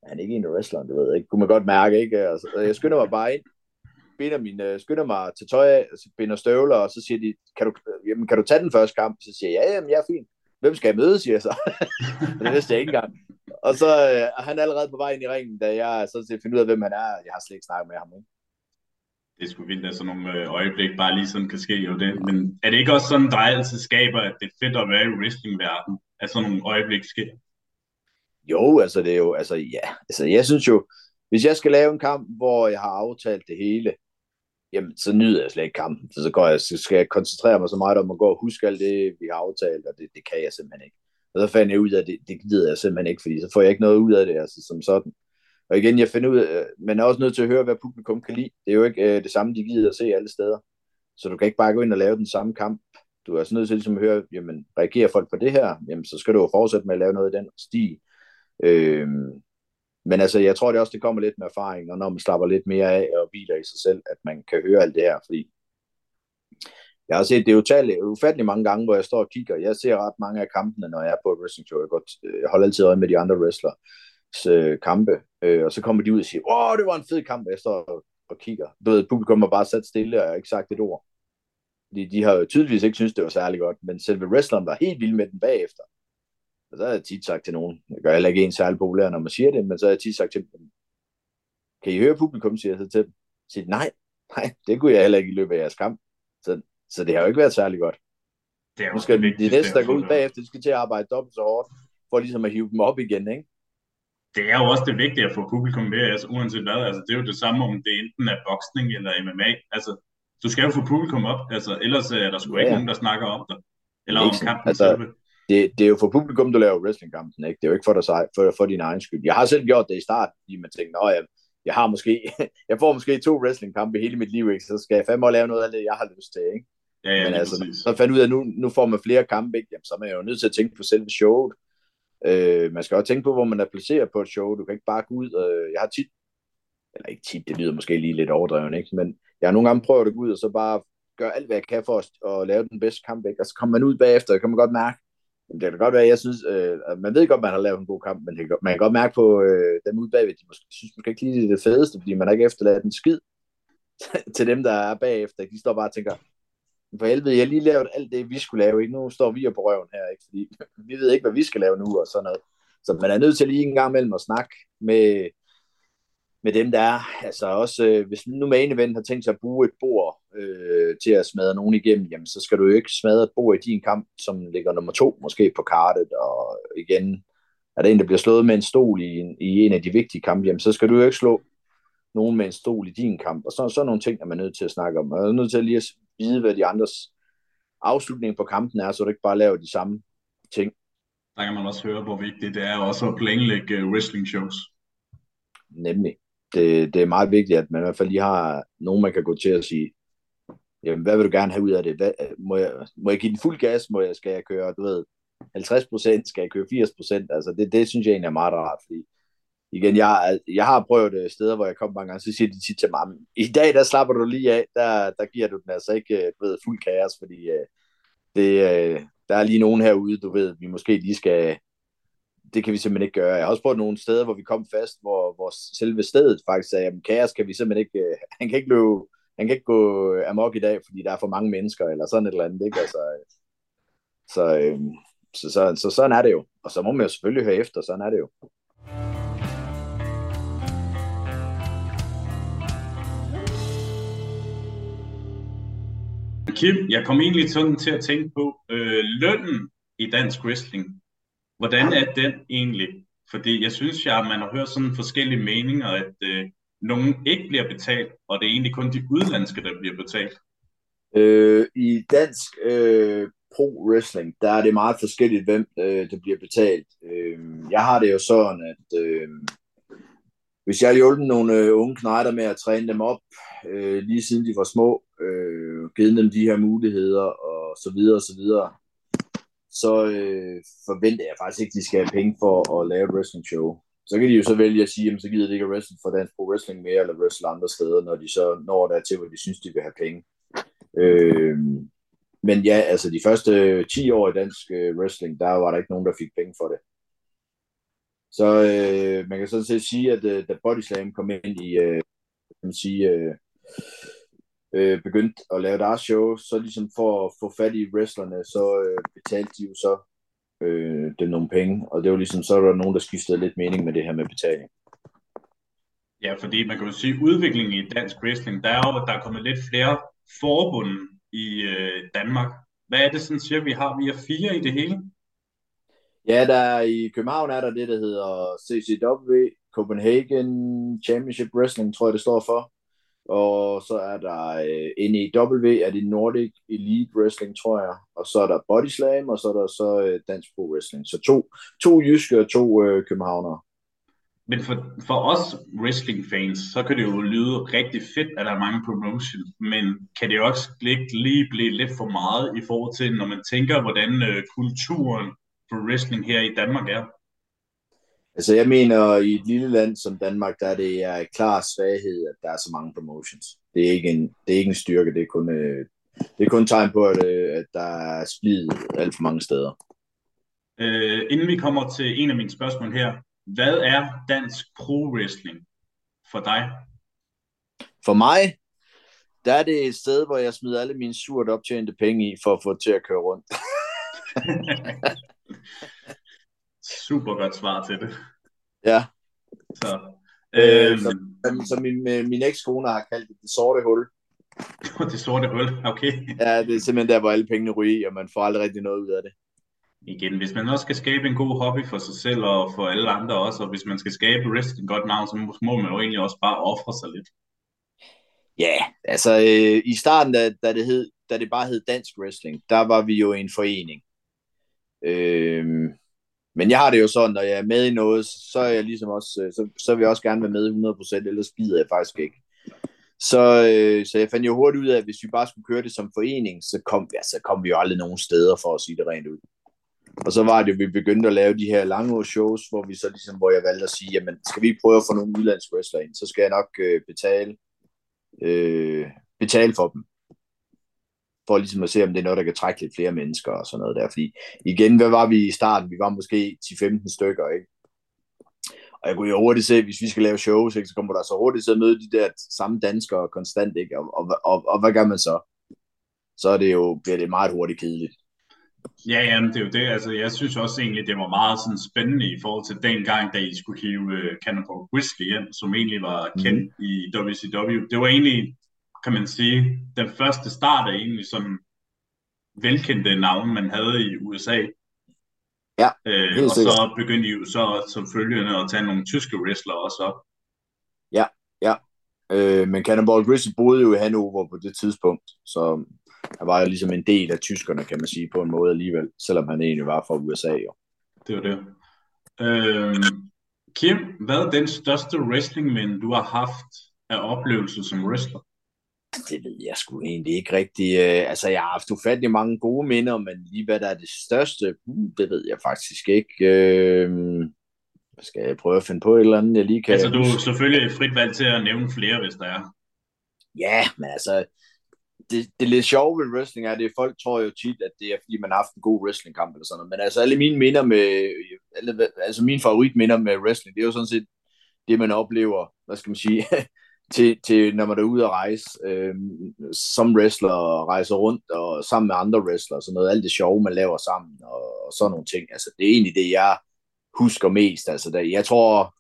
han er ikke en af wrestleren, du ved, ikke? Kunne man godt mærke, ikke? Og så, jeg skynder mig bare ind, binder, min, uh, skynder mig til tøj af, binder støvler, og så siger de, kan du, jamen, kan du tage den første kamp? Så siger jeg, ja, jamen, jeg er fint. Hvem skal jeg møde, siger jeg så. det vidste jeg ikke engang. Og så øh, er han allerede på vej ind i ringen, da jeg så til at finde ud af, hvem han er. Jeg har slet ikke snakket med ham. Ikke? Det er sgu vildt, at sådan nogle øh, øjeblik bare lige sådan kan ske jo det. Men er det ikke også sådan, der altid skaber, at det er fedt at være i wrestlingverdenen, at sådan nogle øjeblik sker? Jo, altså det er jo, altså ja, altså jeg synes jo, hvis jeg skal lave en kamp, hvor jeg har aftalt det hele, jamen så nyder jeg slet ikke kampen. Så, så, går jeg, så skal jeg koncentrere mig så meget om at gå og huske alt det, vi har aftalt, og det, det kan jeg simpelthen ikke. Og så fandt jeg ud af, at det, det gider jeg simpelthen ikke, fordi så får jeg ikke noget ud af det, altså som sådan. Og igen, jeg finder ud af, man er også nødt til at høre, hvad publikum kan lide. Det er jo ikke øh, det samme, de gider at se alle steder. Så du kan ikke bare gå ind og lave den samme kamp. Du er også nødt til ligesom at høre, jamen, reagerer folk på det her, jamen, så skal du jo fortsætte med at lave noget i den stil. Øh, men altså, jeg tror det også, det kommer lidt med erfaring, og når man slapper lidt mere af og hviler i sig selv, at man kan høre alt det her, fordi jeg har set det utallige, ufattelig mange gange, hvor jeg står og kigger. Jeg ser ret mange af kampene, når jeg er på et wrestling show. Jeg, godt, øh, jeg holder altid øje med de andre wrestlers øh, kampe, øh, og så kommer de ud og siger, åh, det var en fed kamp, jeg står og, og kigger. Du ved, publikum har bare sat stille, og jeg har ikke sagt et ord. De, de har jo tydeligvis ikke synes det var særlig godt, men selve wrestleren var helt vild med den bagefter. Og så har jeg tit sagt til nogen, jeg gør heller ikke en særlig populær, når man siger det, men så har jeg tit sagt til dem, kan I høre publikum, siger jeg så til dem. Siger, nej, nej, det kunne jeg heller ikke i løbet af jeres kamp. Så, så det har jo ikke været særlig godt. Det er nu skal de næste, der går ud bagefter, de skal til at arbejde dobbelt så hårdt, for ligesom at hive dem op igen, ikke? det er jo også det vigtige at få publikum med, altså uanset hvad, altså det er jo det samme, om det enten er boksning eller MMA, altså du skal jo få publikum op, altså ellers er der sgu ja, ikke nogen, der snakker om det, eller om kampen altså, selv. Det, det er jo for publikum, du laver wrestlingkampen, ikke? Det er jo ikke for dig sig, for, for din egen skyld. Jeg har selv gjort det i starten, fordi man tænkte, at jeg, jeg har måske, jeg får måske to wrestlingkampe hele mit liv, ikke? Så skal jeg fandme lave noget af det, jeg har lyst til, ikke? Ja, ja, Men altså, så fandt ud af, at nu, nu får man flere kampe, ikke? Jamen, så er man jo nødt til at tænke på selve showet. Øh, man skal også tænke på, hvor man er placeret på et show. Du kan ikke bare gå ud. Øh, jeg har tit, eller ikke tit, det lyder måske lige lidt overdrevet, ikke? men jeg har nogle gange prøvet at gå ud og så bare gøre alt, hvad jeg kan for at, at lave den bedste kamp. Ikke? Og så kommer man ud bagefter, og kan man godt mærke, det kan godt være, jeg synes, øh, man ved godt, man har lavet en god kamp, men det man kan godt mærke på øh, dem ude bagved, de måske, synes måske ikke lige det, det fedeste, fordi man har ikke efterladt en skid til dem, der er bagefter. De står bare og tænker, for helvede, jeg har lige lavet alt det, vi skulle lave, ikke? Nu står vi på røven her, ikke? Fordi vi ved ikke, hvad vi skal lave nu, og sådan noget. Så man er nødt til lige en gang imellem at snakke med, med dem, der er. Altså også, øh, hvis nu main event har tænkt sig at bruge et bord øh, til at smadre nogen igennem, jamen så skal du jo ikke smadre et bord i din kamp, som ligger nummer to måske på kartet, og igen, er der en, der bliver slået med en stol i en, i en af de vigtige kampe, jamen så skal du jo ikke slå nogen med en stol i din kamp, og så, sådan nogle ting er man nødt til at snakke om. Man er nødt til lige at vide, hvad de andres afslutning på kampen er, så du ikke bare laver de samme ting. Der kan man også høre, hvor vigtigt det er også at planlægge øh, wrestling shows. Nemlig. Det, det er meget vigtigt, at man i hvert fald lige har nogen, man kan gå til at sige, jamen, hvad vil du gerne have ud af det? Hvad, må, jeg, må jeg give den fuld gas? Må jeg, skal jeg køre, du ved, 50 procent? Skal jeg køre 80 procent? Altså, det, det synes jeg egentlig er meget rart, fordi igen, jeg, jeg har prøvet øh, steder, hvor jeg kom mange gange, så siger de tit til mig, i dag, der slapper du lige af, der, der giver du den altså ikke øh, du ved, fuld kaos, fordi øh, det, der er lige nogen herude, du ved, vi måske lige skal, det kan vi simpelthen ikke gøre. Jeg har også prøvet nogle steder, hvor vi kom fast, hvor, hvor selve stedet faktisk sagde, at kaos kan vi simpelthen ikke, øh, han kan ikke løbe, han kan ikke gå amok i dag, fordi der er for mange mennesker, eller sådan et eller andet, ikke? Altså, øh, så, øh, så, så, så, sådan er det jo. Og så må man jo selvfølgelig høre efter, sådan er det jo. Kim, jeg kom egentlig sådan til at tænke på øh, lønnen i dansk wrestling. Hvordan er den egentlig? Fordi jeg synes, at man har hørt sådan forskellige meninger, at øh, nogen ikke bliver betalt, og det er egentlig kun de udlandske, der bliver betalt. Øh, I dansk øh, pro-wrestling, der er det meget forskelligt, hvem øh, der bliver betalt. Øh, jeg har det jo sådan, at øh, hvis jeg har hjulpet nogle øh, unge knejder med at træne dem op, øh, lige siden de var små, øh, givet dem de her muligheder, og så videre, og så videre, så øh, forventer jeg faktisk ikke, at de skal have penge for at lave et wrestling show. Så kan de jo så vælge at sige, at så gider de ikke at wrestle for dansk pro wrestling mere, eller wrestle andre steder, når de så når der til, hvor de synes, de vil have penge. Øh, men ja, altså de første øh, 10 år i dansk øh, wrestling, der var der ikke nogen, der fik penge for det. Så øh, man kan sådan set sige, at øh, da Body Slam kom ind i, øh, kan man sige, øh, øh, begyndte at lave deres show, så ligesom for at få fat i wrestlerne, så øh, betalte de jo så øh, dem nogle penge, og det var ligesom, så var der nogen, der skiftede lidt mening med det her med betaling. Ja, fordi man kan jo sige, udviklingen i dansk wrestling, der er jo, at der er kommet lidt flere forbund i øh, Danmark. Hvad er det sådan cirka, vi har? Vi er fire i det hele? Ja, der er, i København er der det, der hedder CCW, Copenhagen Championship Wrestling, tror jeg, det står for. Og så er der øh, NEW, er det Nordic Elite Wrestling, tror jeg. Og så er der Body Slam, og så er der så øh, Dansk Pro Wrestling. Så to, to jyske og to øh, københavnere. Men for, for os wrestling-fans, så kan det jo lyde rigtig fedt, at der er mange promotions, men kan det også ikke lige blive lidt for meget i forhold til, når man tænker, hvordan øh, kulturen for wrestling her i Danmark er? Altså jeg mener, i et lille land som Danmark, der er det er en klar svaghed, at der er så mange promotions. Det er ikke en, det er ikke en styrke, det er kun, øh, det er kun tegn på, at, øh, at der er splid alt for mange steder. Øh, inden vi kommer til en af mine spørgsmål her, hvad er dansk pro-wrestling for dig? For mig, der er det et sted, hvor jeg smider alle mine surt optjente penge i, for at få det til at køre rundt. Super godt svar til det. Ja. Så, øh, øh, så, så min, min ekskone har kaldt det det sorte hul. det sorte hul, okay. Ja, det er simpelthen der, hvor alle pengene ryger i, og man får aldrig rigtig noget ud af det igen, hvis man også skal skabe en god hobby for sig selv og for alle andre også, og hvis man skal skabe wrestling godt navn, så må man jo egentlig også bare ofre sig lidt. Ja, altså øh, i starten, da, da, det hed, da det bare hed Dansk Wrestling, der var vi jo en forening. Øh, men jeg har det jo sådan, når jeg er med i noget, så er jeg ligesom også, øh, så, så vil jeg også gerne være med 100%, ellers gider jeg faktisk ikke. Så, øh, så jeg fandt jo hurtigt ud af, at hvis vi bare skulle køre det som forening, så kom, ja, så kom vi jo aldrig nogen steder for at sige det rent ud. Og så var det jo, vi begyndte at lave de her lange shows, hvor vi så ligesom, hvor jeg valgte at sige, jamen, skal vi prøve at få nogle udlandswrestler ind, så skal jeg nok øh, betale, øh, betale for dem. For ligesom at se, om det er noget, der kan trække lidt flere mennesker og sådan noget der. Fordi igen, hvad var vi i starten? Vi var måske 10-15 stykker, ikke? Og jeg kunne jo hurtigt se, hvis vi skal lave shows, ikke, så kommer der så hurtigt til at møde de der samme danskere konstant, ikke? Og, og, og, og hvad gør man så? Så er det jo, bliver det meget hurtigt kedeligt. Ja, jamen, det er jo det. Altså, jeg synes også egentlig, det var meget sådan spændende i forhold til den gang, da I skulle hive uh, Cannibal Whiskey hjem, som egentlig var kendt mm. i WCW. Det var egentlig, kan man sige, den første start af egentlig sådan velkendte navn, man havde i USA. Ja, øh, og så begyndte I jo så som følgende at tage nogle tyske wrestlere også op. Ja, ja. Øh, men Cannibal Grizzly boede jo i Hannover på det tidspunkt, så han var jo ligesom en del af tyskerne, kan man sige, på en måde alligevel, selvom han egentlig var fra USA. Jo. Det var det. Øhm, Kim, hvad er den største wrestlingmænd, du har haft af oplevelse som wrestler? Det ved jeg sgu egentlig ikke rigtig. Øh, altså, jeg har haft ufattelig mange gode minder, men lige hvad der er det største, uh, det ved jeg faktisk ikke. Øh, skal jeg prøve at finde på et eller andet, jeg lige kan... Altså, du er selvfølgelig frit valg til at nævne flere, hvis der er. Ja, men altså, det, det lidt sjove ved wrestling er, at det, folk tror jo tit, at det er, fordi man har haft en god wrestlingkamp eller sådan noget. Men altså alle mine minder med, alle, altså mine favoritminder med wrestling, det er jo sådan set det, man oplever, hvad skal man sige, til, til når man er ude at rejse øh, som wrestler og rejser rundt og sammen med andre wrestlere, sådan noget, alt det sjove, man laver sammen og, og sådan nogle ting. Altså det er egentlig det, jeg husker mest. Altså der, jeg tror,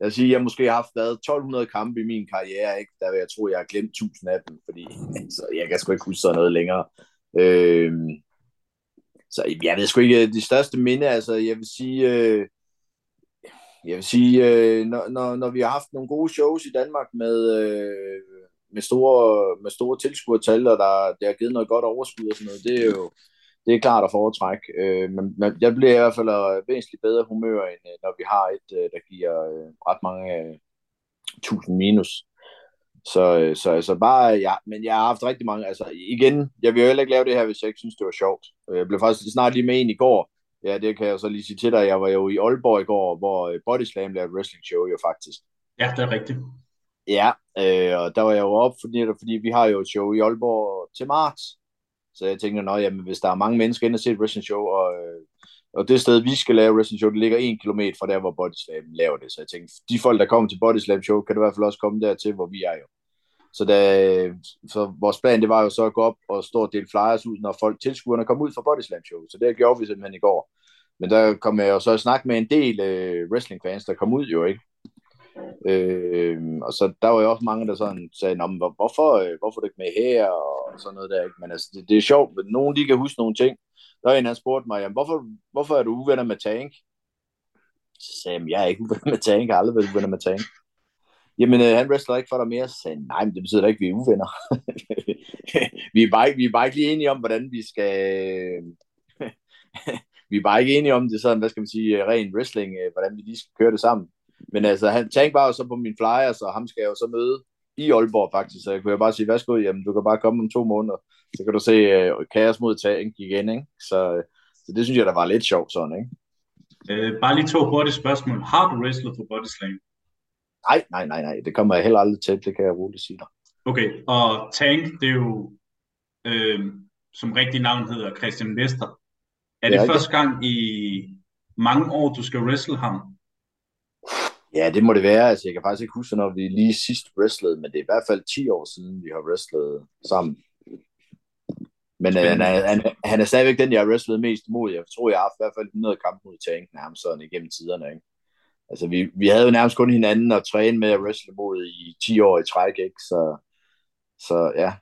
jeg vil sige, jeg måske har haft været 1200 kampe i min karriere, ikke? der vil jeg tro, jeg har glemt 1000 af dem, fordi altså, jeg kan sgu ikke huske sådan noget længere. Øh, så jeg ved sgu ikke, de største minde, altså jeg vil sige, øh, jeg vil sige, øh, når, når, når vi har haft nogle gode shows i Danmark med, øh, med store, med store tilskuertal, og der, der har givet noget godt overskud og sådan noget, det er jo, det er klart at foretrække. Øh, men, jeg bliver i hvert fald væsentligt bedre humør, end øh, når vi har et, øh, der giver øh, ret mange øh, tusind minus. Så, så altså bare, ja, men jeg har haft rigtig mange, altså igen, jeg vil jo heller ikke lave det her, hvis jeg ikke synes, det var sjovt. Jeg blev faktisk snart lige med en i går, ja, det kan jeg så lige sige til dig, jeg var jo i Aalborg i går, hvor øh, Body Slam lavede wrestling show jo faktisk. Ja, det er rigtigt. Ja, øh, og der var jeg jo op, fordi, fordi vi har jo et show i Aalborg til marts, så jeg tænker, nå, jamen, hvis der er mange mennesker inde og se et wrestling show, og, øh, og det sted, vi skal lave wrestling show, det ligger en kilometer fra der, hvor Body Slam laver det. Så jeg tænkte, de folk, der kommer til Body Slam show, kan det i hvert fald også komme dertil, hvor vi er jo. Så, da, så vores plan, det var jo så at gå op og stå og dele flyers ud, når folk tilskuerne kom ud fra Body Slam show. Så det gjorde vi simpelthen i går. Men der kom jeg jo så at snakke med en del øh, wrestling fans, der kom ud jo, ikke? Øh, og så der var jo også mange, der sådan sagde, Nå, men hvorfor, øh, hvorfor er du ikke med her, og sådan noget der, ikke? Men altså, det, det er sjovt, men nogen de kan huske nogle ting. Der var en, han spurgte mig, jamen, hvorfor, hvorfor er du uvenner med Tank? Så sagde jeg, jeg er ikke uvenner med Tank, jeg har aldrig været uvenner med Tank. Jamen, øh, han wrestler ikke for dig mere. Så sagde nej, men det betyder da ikke, at vi er uvenner. vi, er bare, vi er bare ikke lige enige om, hvordan vi skal... vi er bare ikke enige om det sådan, hvad skal man sige, øh, ren wrestling, øh, hvordan vi lige skal køre det sammen. Men altså, han tænkte bare så på min flyer, så ham skal jeg jo så møde i Aalborg faktisk, så jeg kunne bare sige, værsgo, jamen du kan bare komme om to måneder, så kan du se uh, Kaos mod Tank igen, ikke? Så, så det synes jeg, der var lidt sjovt sådan, ikke? Øh, bare lige to hurtige spørgsmål. Har du wrestlet for Bodyslam? Nej, nej, nej, nej, det kommer jeg heller aldrig til, det kan jeg roligt sige dig. Okay, og Tank, det er jo, øh, som rigtig navn hedder Christian Vester. Er det, det er første gang i mange år, du skal wrestle ham? Ja, det må det være. Altså, jeg kan faktisk ikke huske, når vi lige sidst wrestlede, men det er i hvert fald 10 år siden, vi har wrestlet sammen. Men øh, han, er, han, han er stadigvæk den, jeg har wrestlet mest mod. Jeg tror, jeg har haft i hvert fald 100 kampe mod Tank nærmest sådan igennem tiderne. Ikke? Altså, vi, vi havde jo nærmest kun hinanden at træne med at wrestle mod i 10 år i træk, ikke? Så, så ja.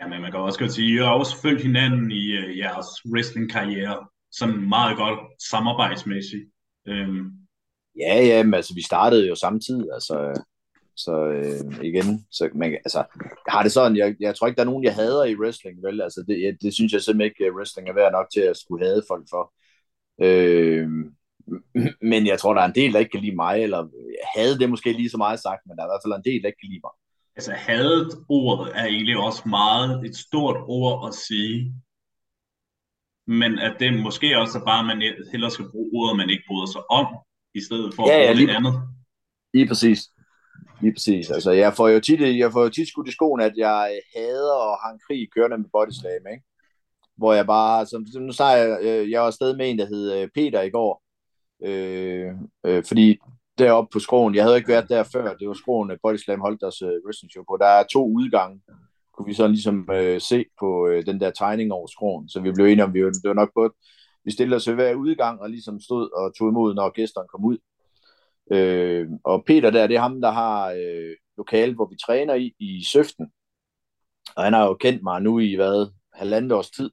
Ja, men man kan også godt sige, at I har også følt hinanden i uh, jeres wrestling-karriere, sådan meget godt samarbejdsmæssigt. Um, Ja, ja, men altså, vi startede jo samtidig, altså, så øh, igen, så man, altså, jeg har det sådan, jeg, jeg tror ikke, der er nogen, jeg hader i wrestling, vel, altså, det, jeg, det synes jeg simpelthen ikke, at wrestling er værd nok til at skulle hade folk for. Øh, men jeg tror, der er en del, der ikke kan lide mig, eller havde det måske lige så meget sagt, men der er i hvert fald en del, der ikke kan lide mig. Altså, hadet ordet er egentlig også meget et stort ord at sige, men at det måske også er bare, at man hellere skal bruge ordet, man ikke bryder sig om, i stedet for ja, ja, lige, andet. Lige præcis. Lige præcis. Altså, jeg får jo tit, jeg får jo tit skudt i skoen, at jeg hader og har en krig kørende med body slam, ikke? Hvor jeg bare, som, nu sagde jeg, jeg var afsted med en, der hed øh, Peter i går, øh, øh, fordi deroppe på skroen, jeg havde ikke været der før, det var skroen, øh, Body Slam holdt deres øh, wrestling show på, der er to udgange, kunne vi så ligesom øh, se på øh, den der tegning over skroen, så vi blev enige om, vi det var nok på, vi stillede os ved hver udgang og ligesom stod og tog imod, når gæsterne kom ud. Øh, og Peter der, det er ham, der har øh, lokalet, hvor vi træner i, i Søften. Og han har jo kendt mig nu i, hvad, halvandet års tid.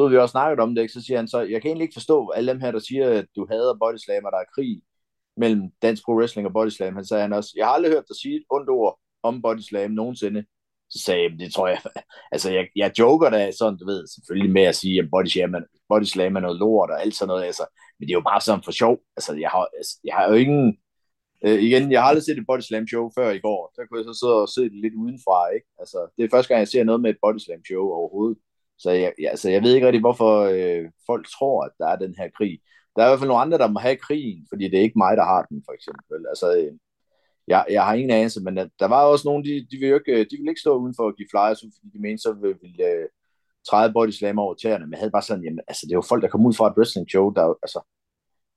Stod vi også snakket om det, ikke? så siger han så, jeg kan egentlig ikke forstå alle dem her, der siger, at du hader bodyslam, og der er krig mellem dansk pro wrestling og bodyslam. Han sagde han også, jeg har aldrig hørt dig sige et ondt ord om bodyslam nogensinde. Så sagde jeg, det tror jeg, altså jeg, jeg joker da sådan, du ved, selvfølgelig med at sige, at bodyslam, er noget lort og alt sådan noget, altså, men det er jo bare sådan for sjov, altså jeg har, altså, jeg har jo ingen, øh, igen, jeg har aldrig set et body slam show før i går, så kunne jeg så sidde og se det lidt udenfra, ikke, altså det er første gang, jeg ser noget med et body slam show overhovedet, så jeg, ja, så jeg ved ikke rigtig, hvorfor øh, folk tror, at der er den her krig. Der er i hvert fald nogle andre, der må have krigen, fordi det er ikke mig, der har den, for eksempel. Altså, øh, jeg, jeg har ingen anelse, men øh, der var også nogen, de, de, ville, ikke, øh, de vil ikke stå uden for at give flyers ud, fordi de mente, så ville, ville uh, træde body slam over tæerne, men jeg havde bare sådan, jamen, altså, det er jo folk, der kommer ud fra et wrestling show, der, altså,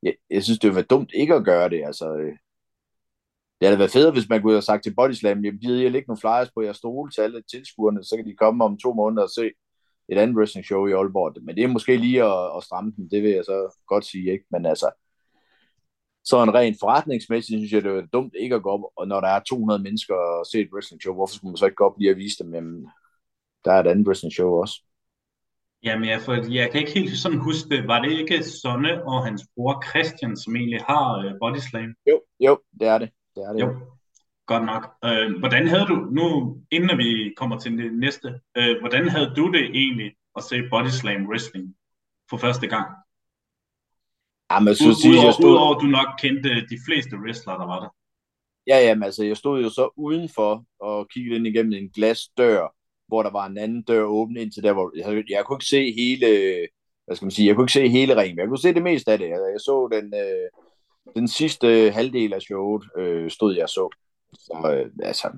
jeg, jeg synes, det var dumt ikke at gøre det, altså, øh, det havde været federe, hvis man kunne have sagt til Body Slam, jamen gider jeg lægge nogle flyers på jeres stole til alle tilskuerne, så kan de komme om to måneder og se et andet wrestling show i Aalborg. Men det er måske lige at, at stramme den, det vil jeg så godt sige, ikke? Men altså, så en rent forretningsmæssigt synes jeg, det er dumt ikke at gå op, og når der er 200 mennesker og se et wrestling show, hvorfor skulle man så ikke gå op lige at vise dem, jamen, der er et andet wrestling show også. Jamen ja, for jeg kan ikke helt sådan huske det. Var det ikke Sonne og hans bror Christian, som egentlig har uh, Body Slam? Jo, jo, det er det. det, er det. Jo, godt nok. Uh, hvordan havde du, nu inden vi kommer til det næste, uh, hvordan havde du det egentlig at se Body Slam Wrestling for første gang? Ja, men så sige, jeg stod... Udover, du nok kendte de fleste wrestlere, der var der. Ja, ja, men altså, jeg stod jo så udenfor og kiggede ind igennem en glasdør, hvor der var en anden dør åben ind til der, hvor jeg, jeg kunne ikke se hele, hvad skal man sige, jeg kunne ikke se hele ringen, men jeg kunne se det meste af det. Jeg, jeg så den, øh, den sidste halvdel af showet, øh, stod jeg så. Så, øh, altså,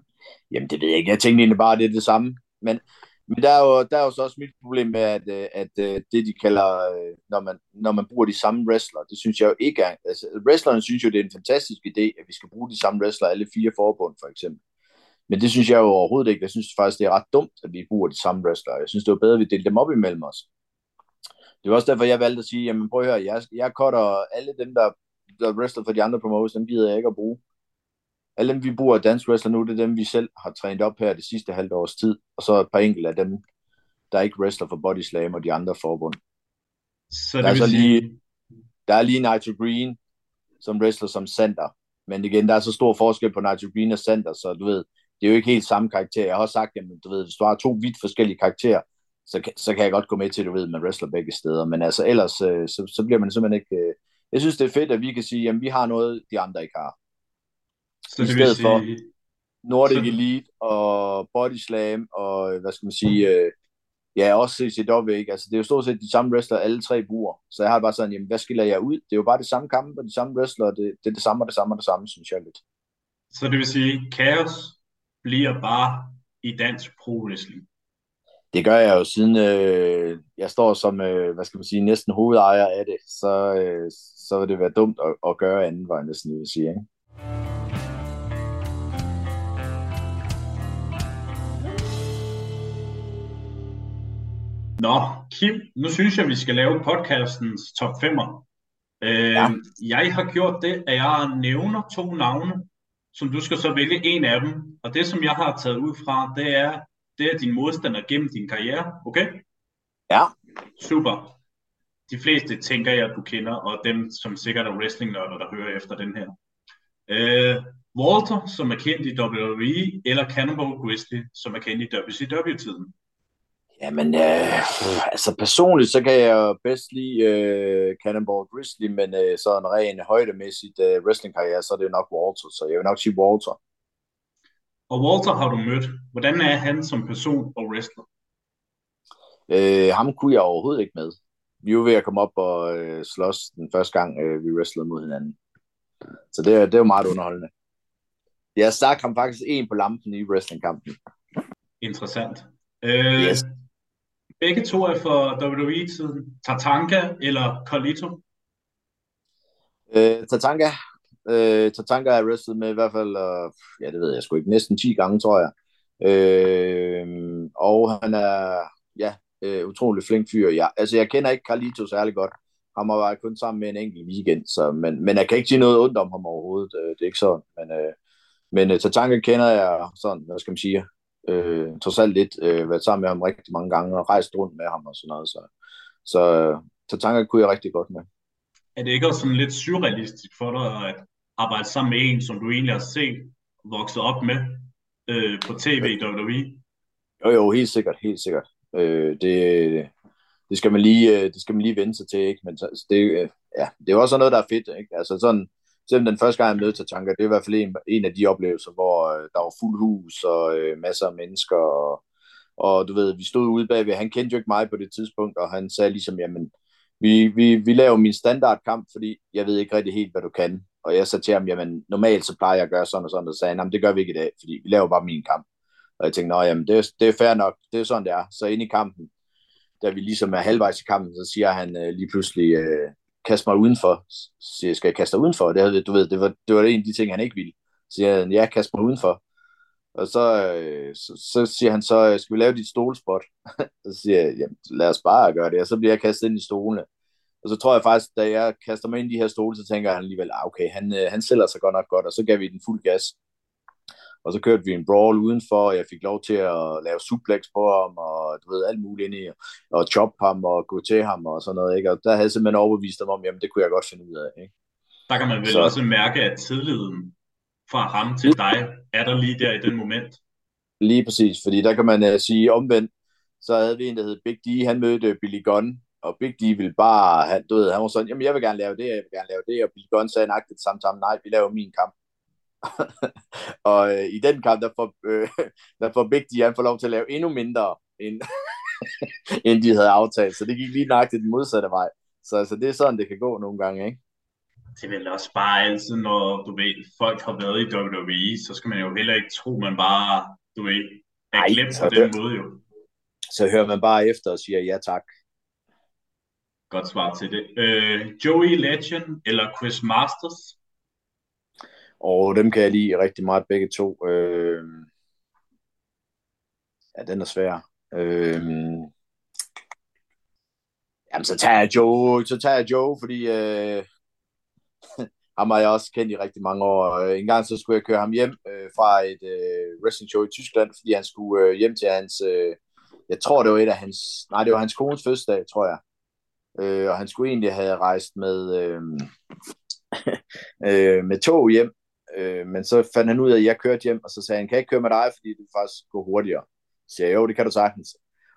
jamen det ved jeg ikke, jeg tænkte egentlig bare, det er det samme. Men men der er jo, der er jo så også mit problem med, at, øh, at, øh, det, de kalder, øh, når man, når man bruger de samme wrestler, det synes jeg jo ikke er... Altså, wrestlerne synes jo, det er en fantastisk idé, at vi skal bruge de samme wrestler, alle fire forbund for eksempel. Men det synes jeg jo overhovedet ikke. Jeg synes faktisk, det er ret dumt, at vi bruger de samme wrestlere. Jeg synes, det var bedre, at vi delte dem op imellem os. Det var også derfor, jeg valgte at sige, jamen prøv at høre, jeg, jeg cutter alle dem, der, der wrestler for de andre promotions, dem gider jeg ikke at bruge alle dem, vi bruger dansk wrestler nu, det er dem, vi selv har trænet op her det sidste halvt års tid, og så et par enkelte af dem, der er ikke wrestler for Body Slam og de andre forbund. Så det Der er så sige, lige, der er lige Nitro Green, som wrestler som center. Men igen, der er så stor forskel på Nitro Green og center, så du ved, det er jo ikke helt samme karakter. Jeg har også sagt, at du ved, hvis du har to vidt forskellige karakterer, så, kan- så kan jeg godt gå med til, at du ved, at man wrestler begge steder. Men altså ellers, øh, så, så bliver man simpelthen ikke... øh, Jeg synes, det er fedt, at vi kan sige, at vi har noget, de andre ikke har. Så i det vil stedet for- sige, Nordic Så- Elite og Body Slam og, hvad skal man sige, øh, ja, også CCW, ikke? Altså, det er jo stort set de samme wrestler, alle tre bruger. Så jeg har bare sådan, jamen, hvad skiller jeg ud? Det er jo bare det samme kampe og de samme wrestler, det, det er det samme og det samme og det samme, synes jeg lidt. så det vil sige, Chaos bliver bare i dansk pro wrestling. Det gør jeg jo siden øh, jeg står som, øh, hvad skal man sige, næsten hovedejer af det, så, øh, så vil det være dumt at, at gøre anden næsten, jeg vil sige. Ikke? Nå, Kim, nu synes jeg, vi skal lave podcastens top 5'er. Øh, Ja. Jeg har gjort det, at jeg nævner to navne, som du skal så vælge en af dem. Og det, som jeg har taget ud fra, det er, det er din modstander gennem din karriere. Okay? Ja, Super. De fleste tænker jeg, du kender, og dem, som sikkert er wrestlingnørder, der hører efter den her. Øh, Walter, som er kendt i WWE, eller Cannibal Grizzly, som er kendt i WCW-tiden. Jamen, øh, altså personligt, så kan jeg bedst lide øh, Cannonball Grizzly, men øh, sådan ren højdemæssigt øh, wrestlingkarriere, så er det jo nok Walter, så jeg vil nok sige Walter. Og Walter har du mødt. Hvordan er han som person og wrestler? Øh, ham kunne jeg overhovedet ikke med. Vi var ved at komme op og øh, slås den første gang, øh, vi wrestlede mod hinanden. Så det, er- det jo meget underholdende. Jeg stak ham faktisk en på lampen i wrestlingkampen. Interessant. Øh, Yes. Begge to er for WWE-tiden. Tatanka eller Carlito? Øh, Tatanka. Øh, Tatanka har jeg wrestlet med i hvert fald, øh, ja det ved jeg sgu ikke, næsten 10 gange, tror jeg. Øh, og han er, ja, øh, utrolig flink fyr. Ja, altså jeg kender ikke Carlito særlig godt. Han har været kun sammen med en enkelt weekend, så, men, men jeg kan ikke sige noget ondt om ham overhovedet. Øh, det er ikke sådan. Men, øh, men øh, Tatanka kender jeg sådan, hvad skal man sige, øh, trods alt lidt, øh, været sammen med ham rigtig mange gange og rejst rundt med ham og sådan noget. Så, så øh, Tatanka kunne jeg rigtig godt med. Er det ikke også sådan lidt surrealistisk for dig at arbejde sammen med en, som du egentlig har set vokset op med øh, på tv i WWE? Jo, jo, helt sikkert, helt sikkert. Øh, det, det, skal man lige, øh, det skal man lige vende sig til, ikke? Men så- det, øh, ja, det er også noget, der er fedt, ikke? Altså sådan, selvom den første gang, jeg mødte Tatanka, det er i hvert fald en, en af de oplevelser, hvor der var fuld hus og øh, masser af mennesker, og, og du ved, vi stod ude bagved, han kendte jo ikke mig på det tidspunkt, og han sagde ligesom, jamen, vi, vi, vi laver min standardkamp, fordi jeg ved ikke rigtig helt, hvad du kan. Og jeg sagde til ham, jamen, normalt så plejer jeg at gøre sådan og sådan, og så sagde han, det gør vi ikke i dag, fordi vi laver bare min kamp. Og jeg tænkte, nej, jamen, det er, det er fair nok, det er sådan, det er. Så ind i kampen, da vi ligesom er halvvejs i kampen, så siger han øh, lige pludselig, øh, kast mig udenfor. Så siger jeg, skal jeg kaste dig udenfor? Det, du ved, det var, det var en af de ting, han ikke ville. Så siger han, ja, kast mig udenfor. Og så, øh, så, så siger han så, skal vi lave dit stolespot? så siger jeg, jamen, lad os bare gøre det. Og så bliver jeg kastet ind i stolene. Og så tror jeg faktisk, da jeg kaster mig ind i de her stole, så tænker han alligevel, ah, okay, han, øh, han sælger sig godt nok godt, og så gav vi den fuld gas. Og så kørte vi en brawl udenfor, og jeg fik lov til at lave suplex på ham, og du ved, alt muligt ind i, og chop ham, og gå til ham, og sådan noget, ikke? Og der havde jeg simpelthen overbevist ham om, jamen, det kunne jeg godt finde ud af, ikke? Der kan man vel Så- også mærke, at tilliden fra ham til dig er der lige der i den moment. Lige præcis, fordi der kan man uh, sige omvendt, så havde vi en, der hed Big D, han mødte Billy Gunn, og Big D ville bare, han, du ved, han var sådan, jamen jeg vil gerne lave det, jeg vil gerne lave det, og Billy Gunn sagde nøjagtigt samme sammen, nej, vi laver min kamp. og øh, i den kamp, der får, øh, der får Big D, han får lov til at lave endnu mindre, end, end de havde aftalt, så det gik lige nøjagtigt den modsatte vej. Så altså, det er sådan, det kan gå nogle gange, ikke? Det er vel også bare altid, når du ved, folk har været i WWE, så skal man jo heller ikke tro, man bare, du ved, er Ej, glemt på den måde jo. Så hører man bare efter og siger ja tak. Godt svar til det. Øh, Joey Legend eller Chris Masters? Og dem kan jeg lide rigtig meget begge to. Øh... Ja, den er svær. Øh... Jamen, så tager jeg Joe, så tager jeg Joe, fordi øh... ham har jeg også kendt i rigtig mange år. Øh, en gang så skulle jeg køre ham hjem øh, fra et øh, wrestling show i Tyskland, fordi han skulle øh, hjem til hans, øh, jeg tror det var et af hans, nej det var hans kones fødselsdag, tror jeg. Øh, og han skulle egentlig have rejst med, øh, øh, med tog hjem, øh, men så fandt han ud af, at jeg kørte hjem, og så sagde han, kan jeg ikke køre med dig, fordi det faktisk går hurtigere. Så siger jeg, jo, det kan du sagtens.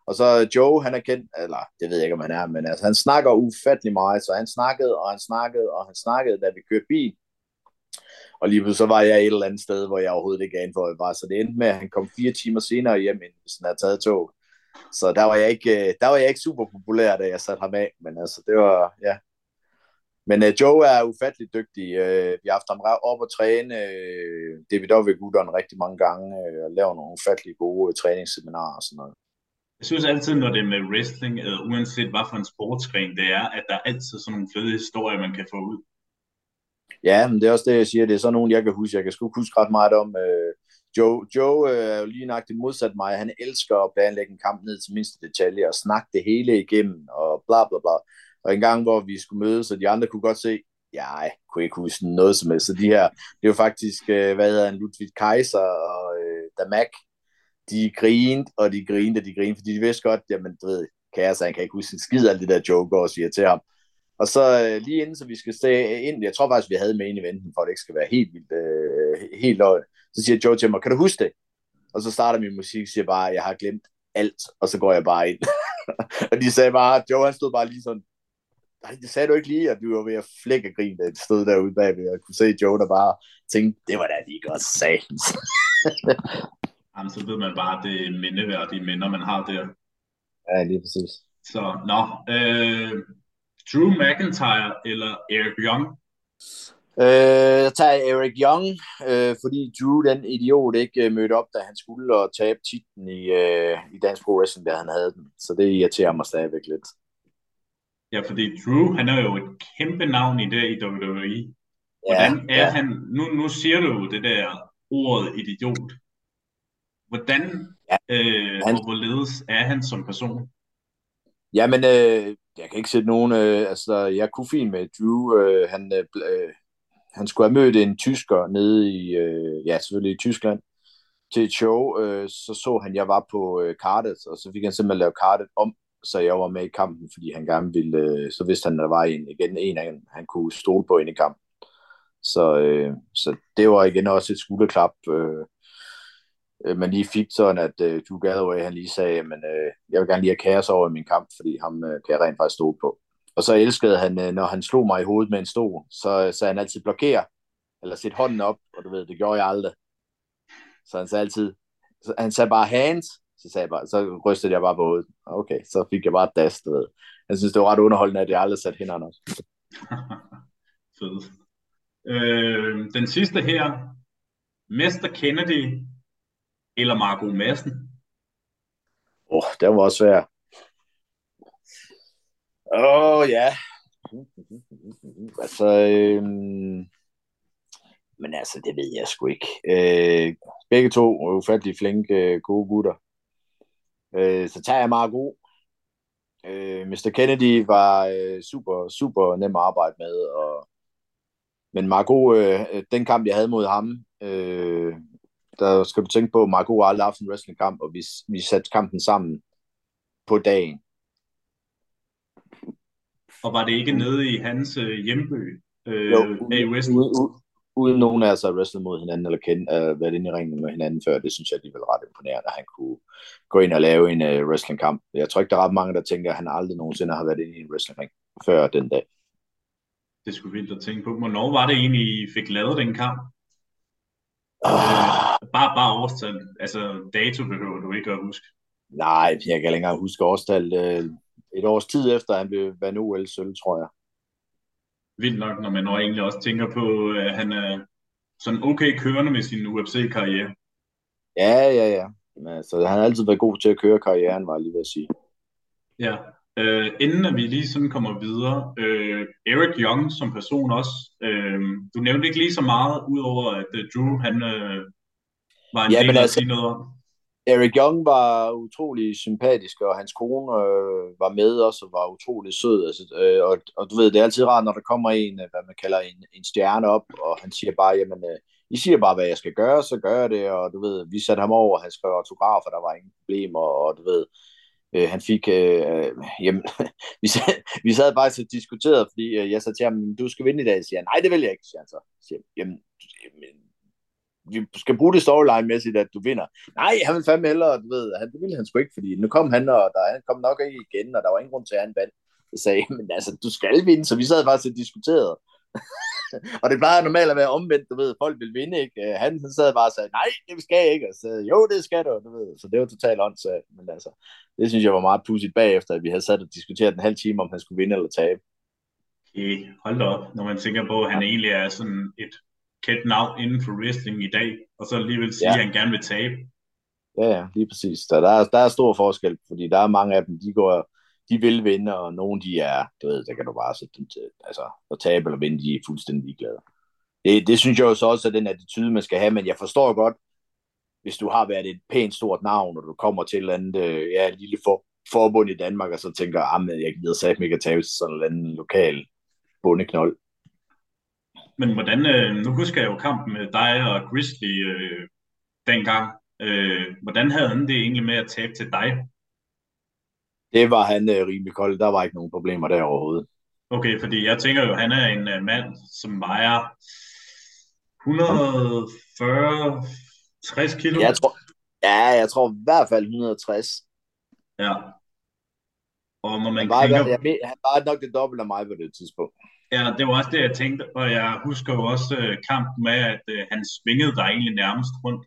Og så Joe, han er kendt, eller det ved jeg ikke, om han er, men altså, han snakker ufattelig meget, så han snakkede, og han snakkede, og han snakkede, da vi kørte bil. Og lige så var jeg et eller andet sted, hvor jeg overhovedet ikke anede, hvor jeg var. Så det endte med, at han kom fire timer senere hjem, end hvis han havde taget tog. Så der var jeg ikke, øh, der var jeg ikke super populær, da jeg satte ham af. Men altså, det var, ja. Men uh, Joe er ufattelig dygtig. Uh, vi har haft ham op og træne uh, David Ovig rigtig mange gange, uh, og lavet nogle ufattelig gode uh, træningsseminarer og sådan noget. Jeg synes altid, når det er med wrestling, eller uanset hvad for en sportsgren det er, at der er altid sådan nogle fede historier, man kan få ud. Ja, men det er også det, jeg siger. Det er sådan nogen, jeg kan huske. Jeg kan sgu huske ret meget om. Øh, Joe, Joe uh, er jo lige nøjagtigt modsat mig. Han elsker at planlægge en kamp ned til mindste detalje og snakke det hele igennem og bla bla bla. Og en gang, hvor vi skulle mødes, og de andre kunne godt se, ja, jeg kunne ikke huske noget som helst. Så de her, det var faktisk, øh, hvad hedder han, Ludwig Kaiser og øh, Damak, de grinede, og de grinede, og de grinede, fordi de vidste godt, jamen, du ved, kæreste, han kan ikke huske en skid af det der joke, og siger til ham. Og så øh, lige inden, så vi skal stå ind, jeg tror faktisk, vi havde med en eventen, for at det ikke skal være helt vildt, øh, helt løgn. Så siger Joe til mig, kan du huske det? Og så starter min musik, siger bare, jeg har glemt alt, og så går jeg bare ind. og de sagde bare, Joe han stod bare lige sådan, nej, det sagde du ikke lige, at du var ved at flække grin, da det stod derude bagved, og kunne se Joe, der bare tænkte, det var da lige godt sagt. Jamen, så ved man bare, at det er mindeværdige minder, man har der. Ja, lige præcis. Så, nå. Øh, Drew McIntyre eller Eric Young? Øh, jeg tager Eric Young, øh, fordi Drew, den idiot, ikke øh, mødte op, da han skulle og tabe titlen i, øh, i Dansk Pro Wrestling, da han havde den. Så det irriterer mig stadigvæk lidt. Ja, fordi Drew, han er jo et kæmpe navn i det i WWE. Hvordan ja, er ja. han, nu, nu siger du jo det der ordet idiot. Hvordan ja, øh, han... og hvorledes er han som person? Jamen, øh, jeg kan ikke sætte nogen... Øh, altså, jeg kunne fint med Drew. Øh, han, øh, øh, han skulle have mødt en tysker nede i... Øh, ja, selvfølgelig i Tyskland til et show. Øh, så så han, jeg var på øh, kartet, og så fik han simpelthen lavet kartet om, så jeg var med i kampen, fordi han gerne ville... Øh, så vidste han, der var en, igen en af han kunne stole på ind i kampen. Så, øh, så det var igen også et skulderklap. Øh, øh, man lige fik sådan, at øh, Drew Galloway han lige sagde, men øh, jeg vil gerne lige have kaos over i min kamp, fordi ham øh, kan jeg rent faktisk stå på. Og så elskede han, øh, når han slog mig i hovedet med en stol, så øh, sagde han altid blokér, eller sæt hånden op, og du ved, det gjorde jeg aldrig. Så han sagde altid, så han sagde bare hands, så, sagde jeg bare, så rystede jeg bare på hovedet. Okay, så fik jeg bare et das, du ved. Jeg synes, det var ret underholdende, at jeg aldrig satte hænderne op. Fedt. Øh, den sidste her, Mester Kennedy eller Marco Madsen? Åh, oh, det var også svært. Åh, oh, ja. Altså, øhm... men altså, det ved jeg sgu ikke. Øh, begge to er ufattelig flinke, øh, gode gutter. Øh, så tager jeg Marco. Øh, Mr. Kennedy var øh, super, super nem at arbejde med, og men Marco, øh, den kamp, jeg havde mod ham, øh, der skal du tænke på, at Marco har aldrig haft en wrestlingkamp, og vi, vi satte kampen sammen på dagen. Og var det ikke nede i hans øh, hjemby? Øh, jo, uden, uden, uden nogen af os har wrestlet mod hinanden, eller kendt, uh, været inde i ringen med hinanden før, det synes jeg alligevel ret imponerende, at han kunne gå ind og lave en uh, wrestlingkamp. Jeg tror ikke, der er ret mange, der tænker, at han aldrig nogensinde har været inde i en wrestlingring før den dag. Det skulle vildt at tænke på. Hvornår var det egentlig, I fik lavet den kamp? Oh. Bare, bare årstal. Altså, dato behøver du ikke at huske. Nej, jeg kan ikke længere huske årstal. Øh, et års tid efter, han blev vandt OL-sølv, tror jeg. Vildt nok, når man når egentlig også tænker på, at han er sådan okay kørende med sin UFC-karriere. Ja, ja, ja. Men, altså, han har altid været god til at køre karrieren, var jeg lige ved at sige. Ja, Øh, inden at vi lige sådan kommer videre, øh, Eric Young som person også, øh, du nævnte ikke lige så meget, udover at uh, Drew, han øh, var en ja, del at altså, sige noget om. Eric Young var utrolig sympatisk, og hans kone øh, var med også, og var utrolig sød. Altså, øh, og, og du ved, det er altid rart, når der kommer en, øh, hvad man kalder en, en stjerne op, og han siger bare, jamen, øh, I siger bare, hvad jeg skal gøre, så gør jeg det, og du ved, vi satte ham over, han skrev autografer, der var ingen problemer, og du ved, øh, Øh, han fik, øh, jamen, vi, sad, vi sad bare og diskuterede, fordi øh, jeg sagde til ham, du skal vinde i dag, siger han, nej, det vil jeg ikke, siger han så. Siger, jamen, jamen, vi skal bruge det storyline-mæssigt, at du vinder. Nej, han vil fandme hellere, du ved, han, det ville han sgu ikke, fordi nu kom han, og der, han kom nok ikke igen, og der var ingen grund til, at han vandt. Jeg sagde, men altså, du skal vinde, så vi sad faktisk og diskuterede. og det plejer normalt at være omvendt, du ved, folk vil vinde, ikke? Han, han sad bare og sagde, nej, det skal jeg ikke, og så sagde, jo, det skal du, du ved. Så det var totalt åndssvagt, men altså, det synes jeg var meget pudsigt bagefter, at vi havde sat og diskuteret en halv time, om han skulle vinde eller tabe. Okay, hold da op, når man tænker på, at han egentlig er sådan et kendt navn inden for wrestling i dag, og så alligevel sige, ja. at han gerne vil tabe. Ja, ja, lige præcis. Så der er, der er stor forskel, fordi der er mange af dem, de går, de vil vinde, og nogle de er, du ved, der kan du bare sætte dem til, altså at tabe eller vinde, de er fuldstændig glade. Det, det synes jeg jo så også er den attitude, man skal have, men jeg forstår godt, hvis du har været et pænt stort navn, og du kommer til et eller andet, øh, ja, et lille for, forbund i Danmark, og så tænker, ah, at jeg gider sagt ikke at tabe til sådan en eller anden lokal bundeknold. Men hvordan, øh, nu husker jeg jo kampen med dig og Grizzly øh, dengang. Øh, hvordan havde han det egentlig med at tabe til dig? Det var han øh, rimelig kold. Der var ikke nogen problemer der overhovedet. Okay, fordi jeg tænker jo, han er en øh, mand, som vejer 140, 60 kilo. Jeg tror, ja, jeg tror i hvert fald 160. Ja. Og når man han, var, tænker... jeg, han var nok det dobbelte af mig på det tidspunkt. Ja, det var også det, jeg tænkte, og jeg husker jo også uh, kampen med, at uh, han svingede dig egentlig nærmest rundt.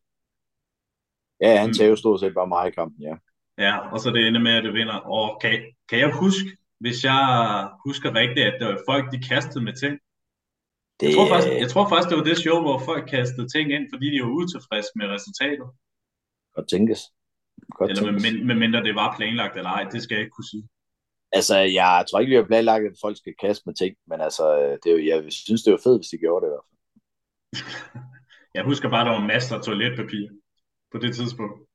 Ja, han tager jo stort set bare mig i kampen, ja. Ja, og så det ender med, at det vinder. Og kan, kan jeg huske, hvis jeg husker rigtigt, at var folk de kastede med ting? Det... Jeg, tror faktisk, jeg tror faktisk, det var det show, hvor folk kastede ting ind, fordi de var utilfredse med resultatet. Godt tænkes. Godt eller tænkes. Med, med mindre det var planlagt eller ej, det skal jeg ikke kunne sige. Altså, jeg tror ikke, vi har planlagt, at folk skal kaste med ting, men altså, det er jo, jeg synes, det var fedt, hvis de gjorde det i hvert fald. jeg husker bare, at der var masser af toiletpapir på det tidspunkt.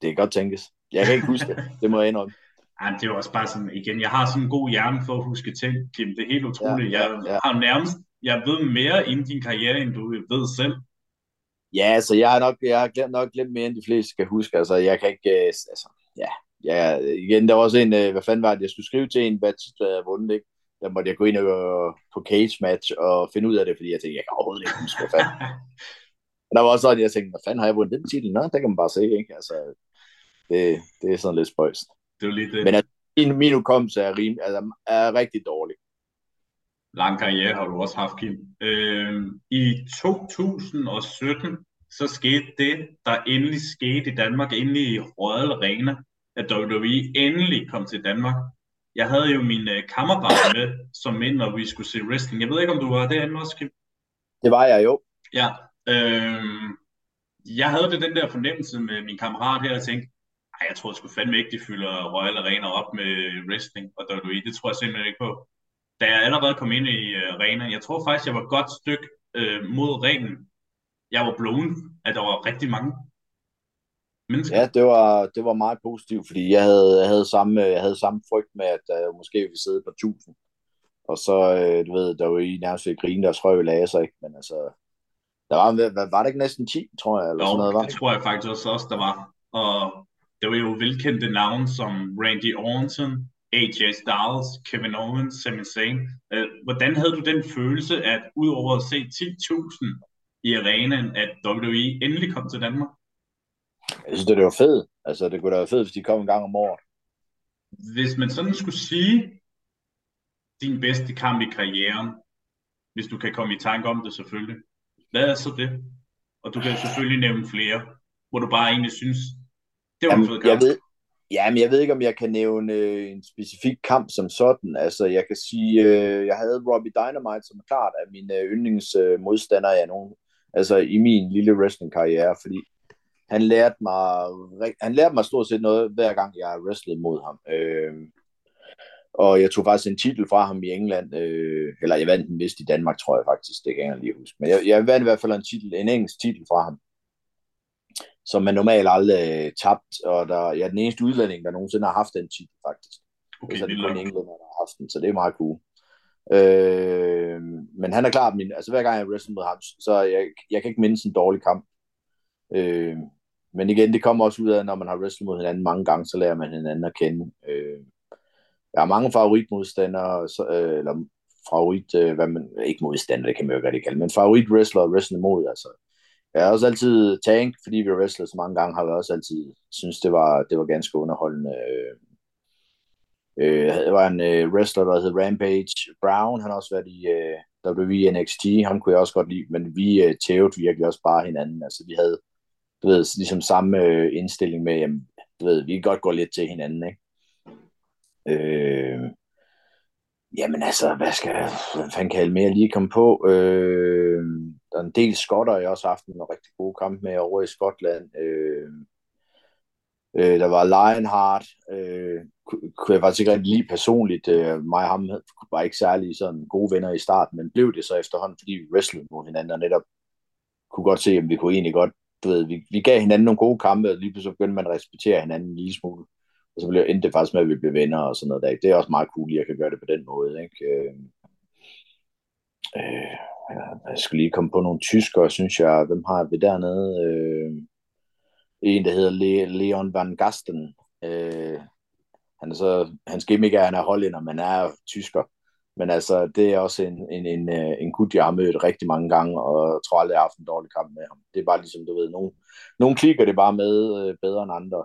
Det kan godt tænkes. Jeg kan ikke huske det. Det må jeg indrømme. Ej, det er også bare sådan, igen, jeg har sådan en god hjerne for at huske ting, Kim. Det er helt utroligt. Ja, ja, ja. Jeg har nærmest, jeg ved mere inden din karriere, end du ved selv. Ja, altså, jeg har nok, jeg har glemt, nok glemt mere, end de fleste skal huske. Altså, jeg kan ikke, øh, altså, ja, ja, igen, der var også en, øh, hvad fanden var det, jeg skulle skrive til en, hvad titler jeg havde vundet, ikke? Der måtte jeg gå ind og, på cage match og finde ud af det, fordi jeg tænkte, jeg kan overhovedet ikke huske, hvad fanden. Og der var også sådan, jeg tænkte, hvad fanden har jeg vundet den titel? Nå, det kan man bare se, ikke? Altså, det, det er sådan lidt spøjst. Det er lige det. Men at min, min hukommelse er, rim, altså, er rigtig dårlig. Lang karriere har du også haft, Kim. Øh, I 2017, så skete det, der endelig skete i Danmark, endelig i Royal Arena at WWE endelig kom til Danmark. Jeg havde jo min øh, kammerat med som ind, når vi skulle se wrestling. Jeg ved ikke, om du var derinde også, Kim? Det var jeg jo. Ja. Øh, jeg havde det den der fornemmelse med min kammerat her, og tænkte, ej, jeg tror sgu fandme ikke, de fylder Royal Arena op med wrestling og WWE. Det tror jeg simpelthen ikke på. Da jeg allerede kom ind i uh, arenaen, jeg tror faktisk, jeg var et godt stykke uh, mod ringen. Jeg var blown, at der var rigtig mange mennesker. Ja, det var, det var meget positivt, fordi jeg havde, jeg havde, samme, jeg havde samme frygt med, at jeg måske ville sidde på 1000. Og så, øh, du ved, der var i nærmest ved grine, der skrøv lagde sig, ikke? Men altså, der var, var, var det ikke næsten 10, tror jeg? Eller jo, sådan noget, var? det tror jeg faktisk også, også der var. Og det var jo velkendte navne som Randy Orton, AJ Styles, Kevin Owens, Sami Zayn. Øh, hvordan havde du den følelse, at udover at se 10.000 i arenaen, at WWE endelig kom til Danmark? Jeg synes, det var fedt. Altså, det kunne da være fedt, hvis de kom en gang om året. Hvis man sådan skulle sige, din bedste kamp i karrieren, hvis du kan komme i tanke om det selvfølgelig, hvad er så det? Og du kan selvfølgelig nævne flere, hvor du bare egentlig synes, det var Jamen, en fed kamp. Jeg ved, ja, men jeg ved ikke, om jeg kan nævne øh, en specifik kamp som sådan. Altså, jeg kan sige, øh, jeg havde Robbie Dynamite som klart af mine øh, yndlingsmodstandere øh, af nogen, altså i min lille wrestling-karriere, fordi han lærte mig, han lærte mig stort set noget, hver gang jeg wrestlede mod ham. Øh, og jeg tog faktisk en titel fra ham i England, øh, eller jeg vandt den vist i Danmark, tror jeg faktisk, det kan jeg lige huske. Men jeg, jeg vandt i hvert fald en titel, en engelsk titel fra ham. Som man normalt aldrig øh, tabt, og der, ja, den eneste udlænding, der nogensinde har haft den titel, faktisk. Okay, så er det kun englænder, der har haft den, så det er meget cool. Øh, men han er klart min, altså hver gang jeg wrestler mod ham, så jeg, jeg kan ikke mindes en dårlig kamp. Øh, men igen, det kommer også ud af, når man har wrestlet mod hinanden mange gange, så lærer man hinanden at kende. Øh, jeg har mange favoritmodstandere, så, øh, eller favorit, øh, hvad man, ikke modstander, det kan man jo godt kalde, men favorit wrestler og wrestling mod, altså. Jeg har også altid tank, fordi vi har wrestlet så mange gange, har jeg også altid synes det var, det var ganske underholdende. Øh, øh, der var en øh, wrestler, der hed Rampage Brown, han har også været i øh, WWE NXT, ham kunne jeg også godt lide, men vi øh, tævede virkelig også bare hinanden. Altså vi havde, du ved, ligesom samme øh, indstilling med, jamen, du ved, vi kan godt gå lidt til hinanden, ikke? Øh, jamen altså, hvad skal jeg, hvad fanden kan jeg mere lige komme på? Øh, der er en del skotter, jeg har også haft en rigtig god kamp med over i Skotland. Øh, øh, der var Lionheart, øh, kunne jeg faktisk ikke rigtig lide personligt. Øh, mig og ham var ikke særlig sådan gode venner i starten, men blev det så efterhånden, fordi vi wrestlede mod hinanden, og netop kunne godt se, at vi kunne egentlig godt, du ved, vi, vi gav hinanden nogle gode kampe, og lige pludselig begyndte man at respektere hinanden en lille smule. Og så blev endte det faktisk med, at vi blev venner og sådan noget der. Det er også meget cool, at jeg kan gøre det på den måde, ikke? Øh, øh, jeg skulle lige komme på nogle tyskere, synes jeg. Hvem har vi dernede? Øh, en, der hedder Le- Leon Van Gasten. Øh, han er så, hans gimmick er, at han er hollænder, men er tysker. Men altså, det er også en, en, en, øh, en gut, jeg har mødt rigtig mange gange, og jeg tror aldrig, jeg har haft en dårlig kamp med ham. Det er bare ligesom, du ved, nogen, nogen klikker det bare med øh, bedre end andre.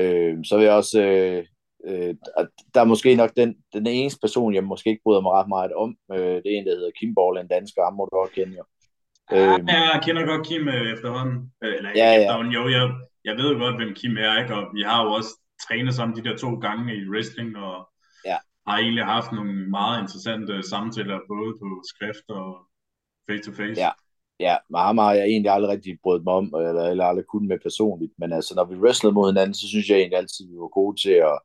Øh, så vil jeg også, øh, øh, der er måske nok den, den eneste person, jeg måske ikke bryder mig ret meget om. Øh, det er en, der hedder Kim Ball, en dansker, ham må du også kende jo. Ja, øh, jeg kender godt Kim øh, efterhånden. Øh, eller ja, ja. efterhånden, jo, jeg, jeg ved jo godt, hvem Kim er, ikke? og vi har jo også trænet sammen de der to gange i wrestling, og ja. har egentlig haft nogle meget interessante samtaler, både på skrift og face-to-face. Ja, ja meget, meget, jeg egentlig aldrig rigtig brød mig om, eller, eller aldrig kunne med personligt, men altså, når vi wrestlede mod hinanden, så synes jeg egentlig altid, vi var gode til at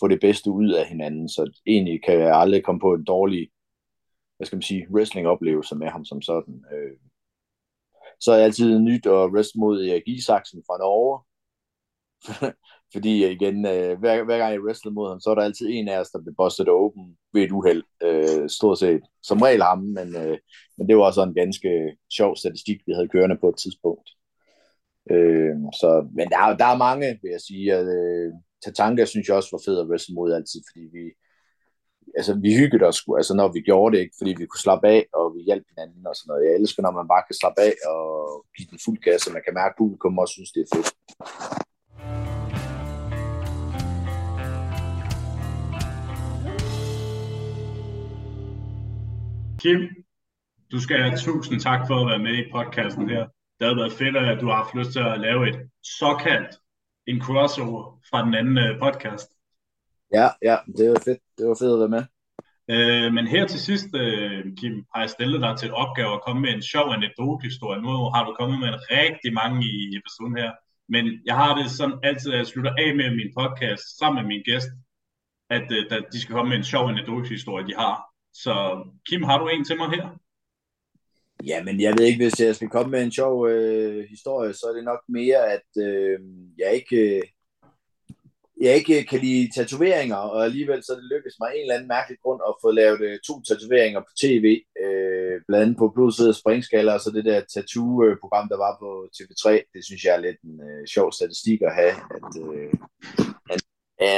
få det bedste ud af hinanden, så egentlig kan jeg aldrig komme på en dårlig, hvad skal man sige, wrestling-oplevelse med ham som sådan. Øh, så er jeg altid nyt at wrestle mod Erik Isaksen fra Norge, fordi øh, igen, øh, hver, hver gang jeg wrestlede mod ham, så er der altid en af os, der blev bustet open ved et uheld. Øh, stort set. Som regel ham, men, øh, men det var også en ganske sjov statistik, vi havde kørende på et tidspunkt. Øh, så, men der er, der er mange, vil jeg sige. At, øh, Tatanka synes jeg også var fed at wrestle mod altid, fordi vi, altså, vi hyggede os, altså, når vi gjorde det, ikke? fordi vi kunne slappe af, og vi hjalp hinanden og sådan noget. Jeg elsker, når man bare kan slappe af og give den fuld gas, og man kan mærke, at publikum også synes, det er fedt. Kim, du skal have tusind tak for at være med i podcasten her. Det har været fedt, at du har haft lyst til at lave et såkaldt en crossover fra den anden øh, podcast. Ja, ja, det var fedt. Det var fedt at være med. Øh, men her til sidst, øh, Kim, har jeg stillet dig til et opgave at komme med en sjov anekdote-historie. Nu har du kommet med en rigtig mange i episoden her. Men jeg har det sådan altid, at jeg slutter af med min podcast sammen med min gæst, at øh, de skal komme med en sjov anekdote-historie, de har. Så Kim, har du en til mig her? Ja, men jeg ved ikke, hvis jeg skal komme med en sjov øh, historie, så er det nok mere, at øh, jeg ikke... Øh, jeg ikke kan lide tatoveringer, og alligevel så det lykkedes mig en eller anden mærkelig grund at få lavet øh, to tatoveringer på tv, øh, blandt andet på blodsæde og springskaller, og så det der tattoo-program, der var på TV3, det synes jeg er lidt en øh, sjov statistik at have, at øh, en,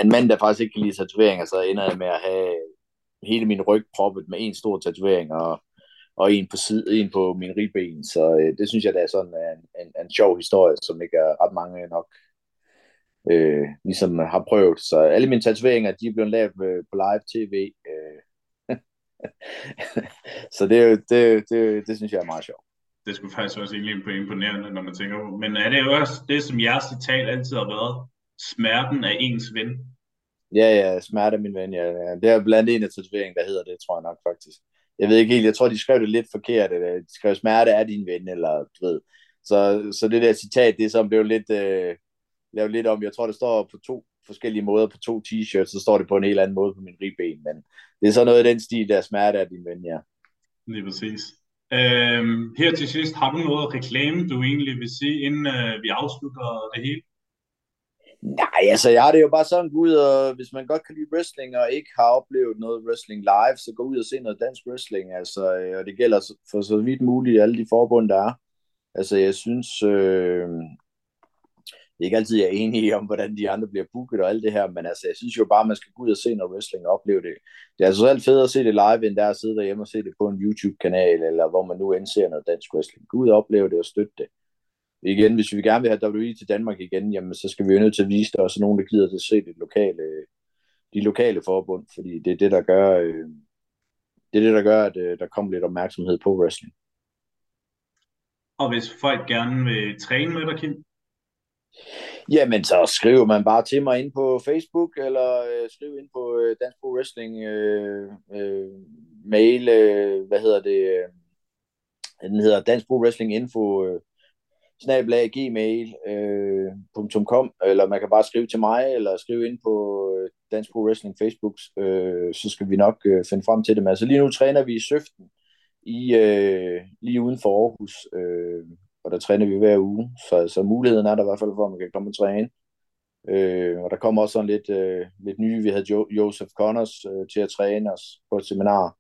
en mand, der faktisk ikke kan lide tatoveringer, så ender jeg med at have hele min ryg proppet med en stor tatovering, og, og en på side, en på min ribben. Så øh, det synes jeg, der er sådan en, en, en sjov historie, som ikke er ret mange nok øh, ligesom har prøvet. Så alle mine tatoveringer, de er blevet lavet øh, på live tv. Øh. så det, det, det, det synes jeg er meget sjovt. Det skulle faktisk også egentlig imponerende, når man tænker på. Men er det jo også det, som jeres citat altid har været? Smerten er ens ven. Ja, ja, smerte min ven, ja, ja. Det er blandt en af tatoveringen, der hedder det, tror jeg nok faktisk. Jeg ved ikke helt, jeg tror, de skrev det lidt forkert. De skrev, smerte er din ven, eller du ved. Så, så det der citat, det er som blev lidt, øh, lavet lidt om. Jeg tror, det står på to forskellige måder på to t-shirts, så står det på en helt anden måde på min ribben, men det er så noget af den stil, der smerte af din ven, ja. Lige præcis. Øhm, her til sidst, har du noget reklame, du egentlig vil sige, inden øh, vi afslutter det hele? Nej, altså jeg har det jo bare sådan, gå ud og hvis man godt kan lide wrestling og ikke har oplevet noget wrestling live, så gå ud og se noget dansk wrestling, altså, øh, og det gælder for så vidt muligt alle de forbund, der er. Altså jeg synes, øh, det er ikke altid, jeg er enig om, hvordan de andre bliver booket og alt det her, men altså, jeg synes jo bare, man skal gå ud og se noget wrestling og opleve det. Det er altså alt fedt at se det live, end der at sidde derhjemme og se det på en YouTube-kanal, eller hvor man nu indser noget dansk wrestling. Gå ud og opleve det og støtte det. Igen, hvis vi gerne vil have WWE til Danmark igen, jamen, så skal vi jo nødt til at vise, der også nogen, der gider til at se det lokale, de lokale forbund, fordi det er det, der gør, øh, det er det, der gør, at øh, der kommer lidt opmærksomhed på wrestling. Og hvis folk gerne vil træne med dig, Kim, Jamen, så skriver man bare til mig ind på Facebook, eller øh, skriv ind på øh, Dansk Pro Wrestling øh, øh, mail, øh, hvad hedder det, øh, den hedder Dansk Pro Wrestling Info, øh, snablaggmail.com, øh, eller man kan bare skrive til mig, eller skrive ind på øh, Dansk Pro Wrestling Facebook, øh, så skal vi nok øh, finde frem til det. Men altså lige nu træner vi i Søften, i, øh, lige uden for Aarhus, øh, og der træner vi hver uge, så, så muligheden er der i hvert fald for, at man kan komme og træne. Øh, og der kommer også sådan lidt, øh, lidt nye, vi havde jo, Joseph Connors øh, til at træne os på et seminar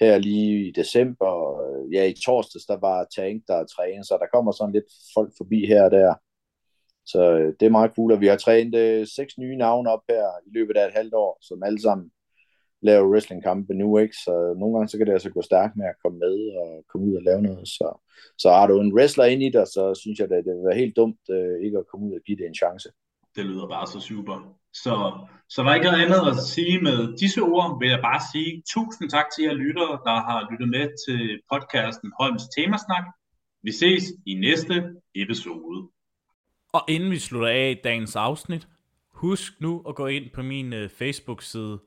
her lige i december. Øh, ja, i torsdags, der var Tank, der er træne, så der kommer sådan lidt folk forbi her og der. Så øh, det er meget cool, og vi har trænet øh, seks nye navne op her i løbet af et halvt år, som alle sammen laver wrestlingkampe nu, ikke? Så øh, nogle gange så kan det altså gå stærkt med at komme med og komme ud og lave noget. Så, så har du en wrestler ind i dig, så synes jeg, at det vil være helt dumt øh, ikke at komme ud og give det en chance. Det lyder bare så super. Så, så der er ikke andet at sige med disse ord, vil jeg bare sige tusind tak til jer lyttere, der har lyttet med til podcasten Holms Temasnak. Vi ses i næste episode. Og inden vi slutter af dagens afsnit, husk nu at gå ind på min øh, Facebook-side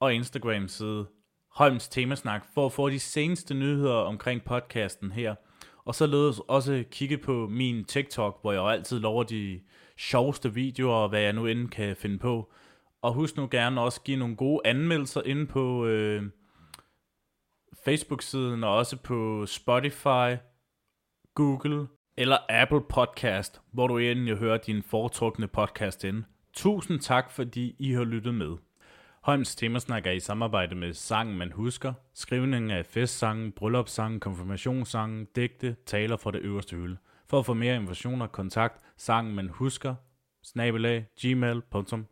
og Instagram-side Holms Temasnak for at få de seneste nyheder omkring podcasten her. Og så således også kigge på min TikTok, hvor jeg altid lover de sjoveste videoer, og hvad jeg nu end kan finde på. Og husk nu gerne også give nogle gode anmeldelser inde på øh, Facebook-siden, og også på Spotify, Google eller Apple Podcast, hvor du endelig hører din foretrukne podcast ind. Tusind tak, fordi I har lyttet med. Holms Temasnak er i samarbejde med Sangen Man Husker, skrivning af festsangen, bryllupssangen, konfirmationssangen, digte, taler for det øverste hylde. For at få mere informationer, kontakt Sangen Man Husker, snabelag, gmail.com.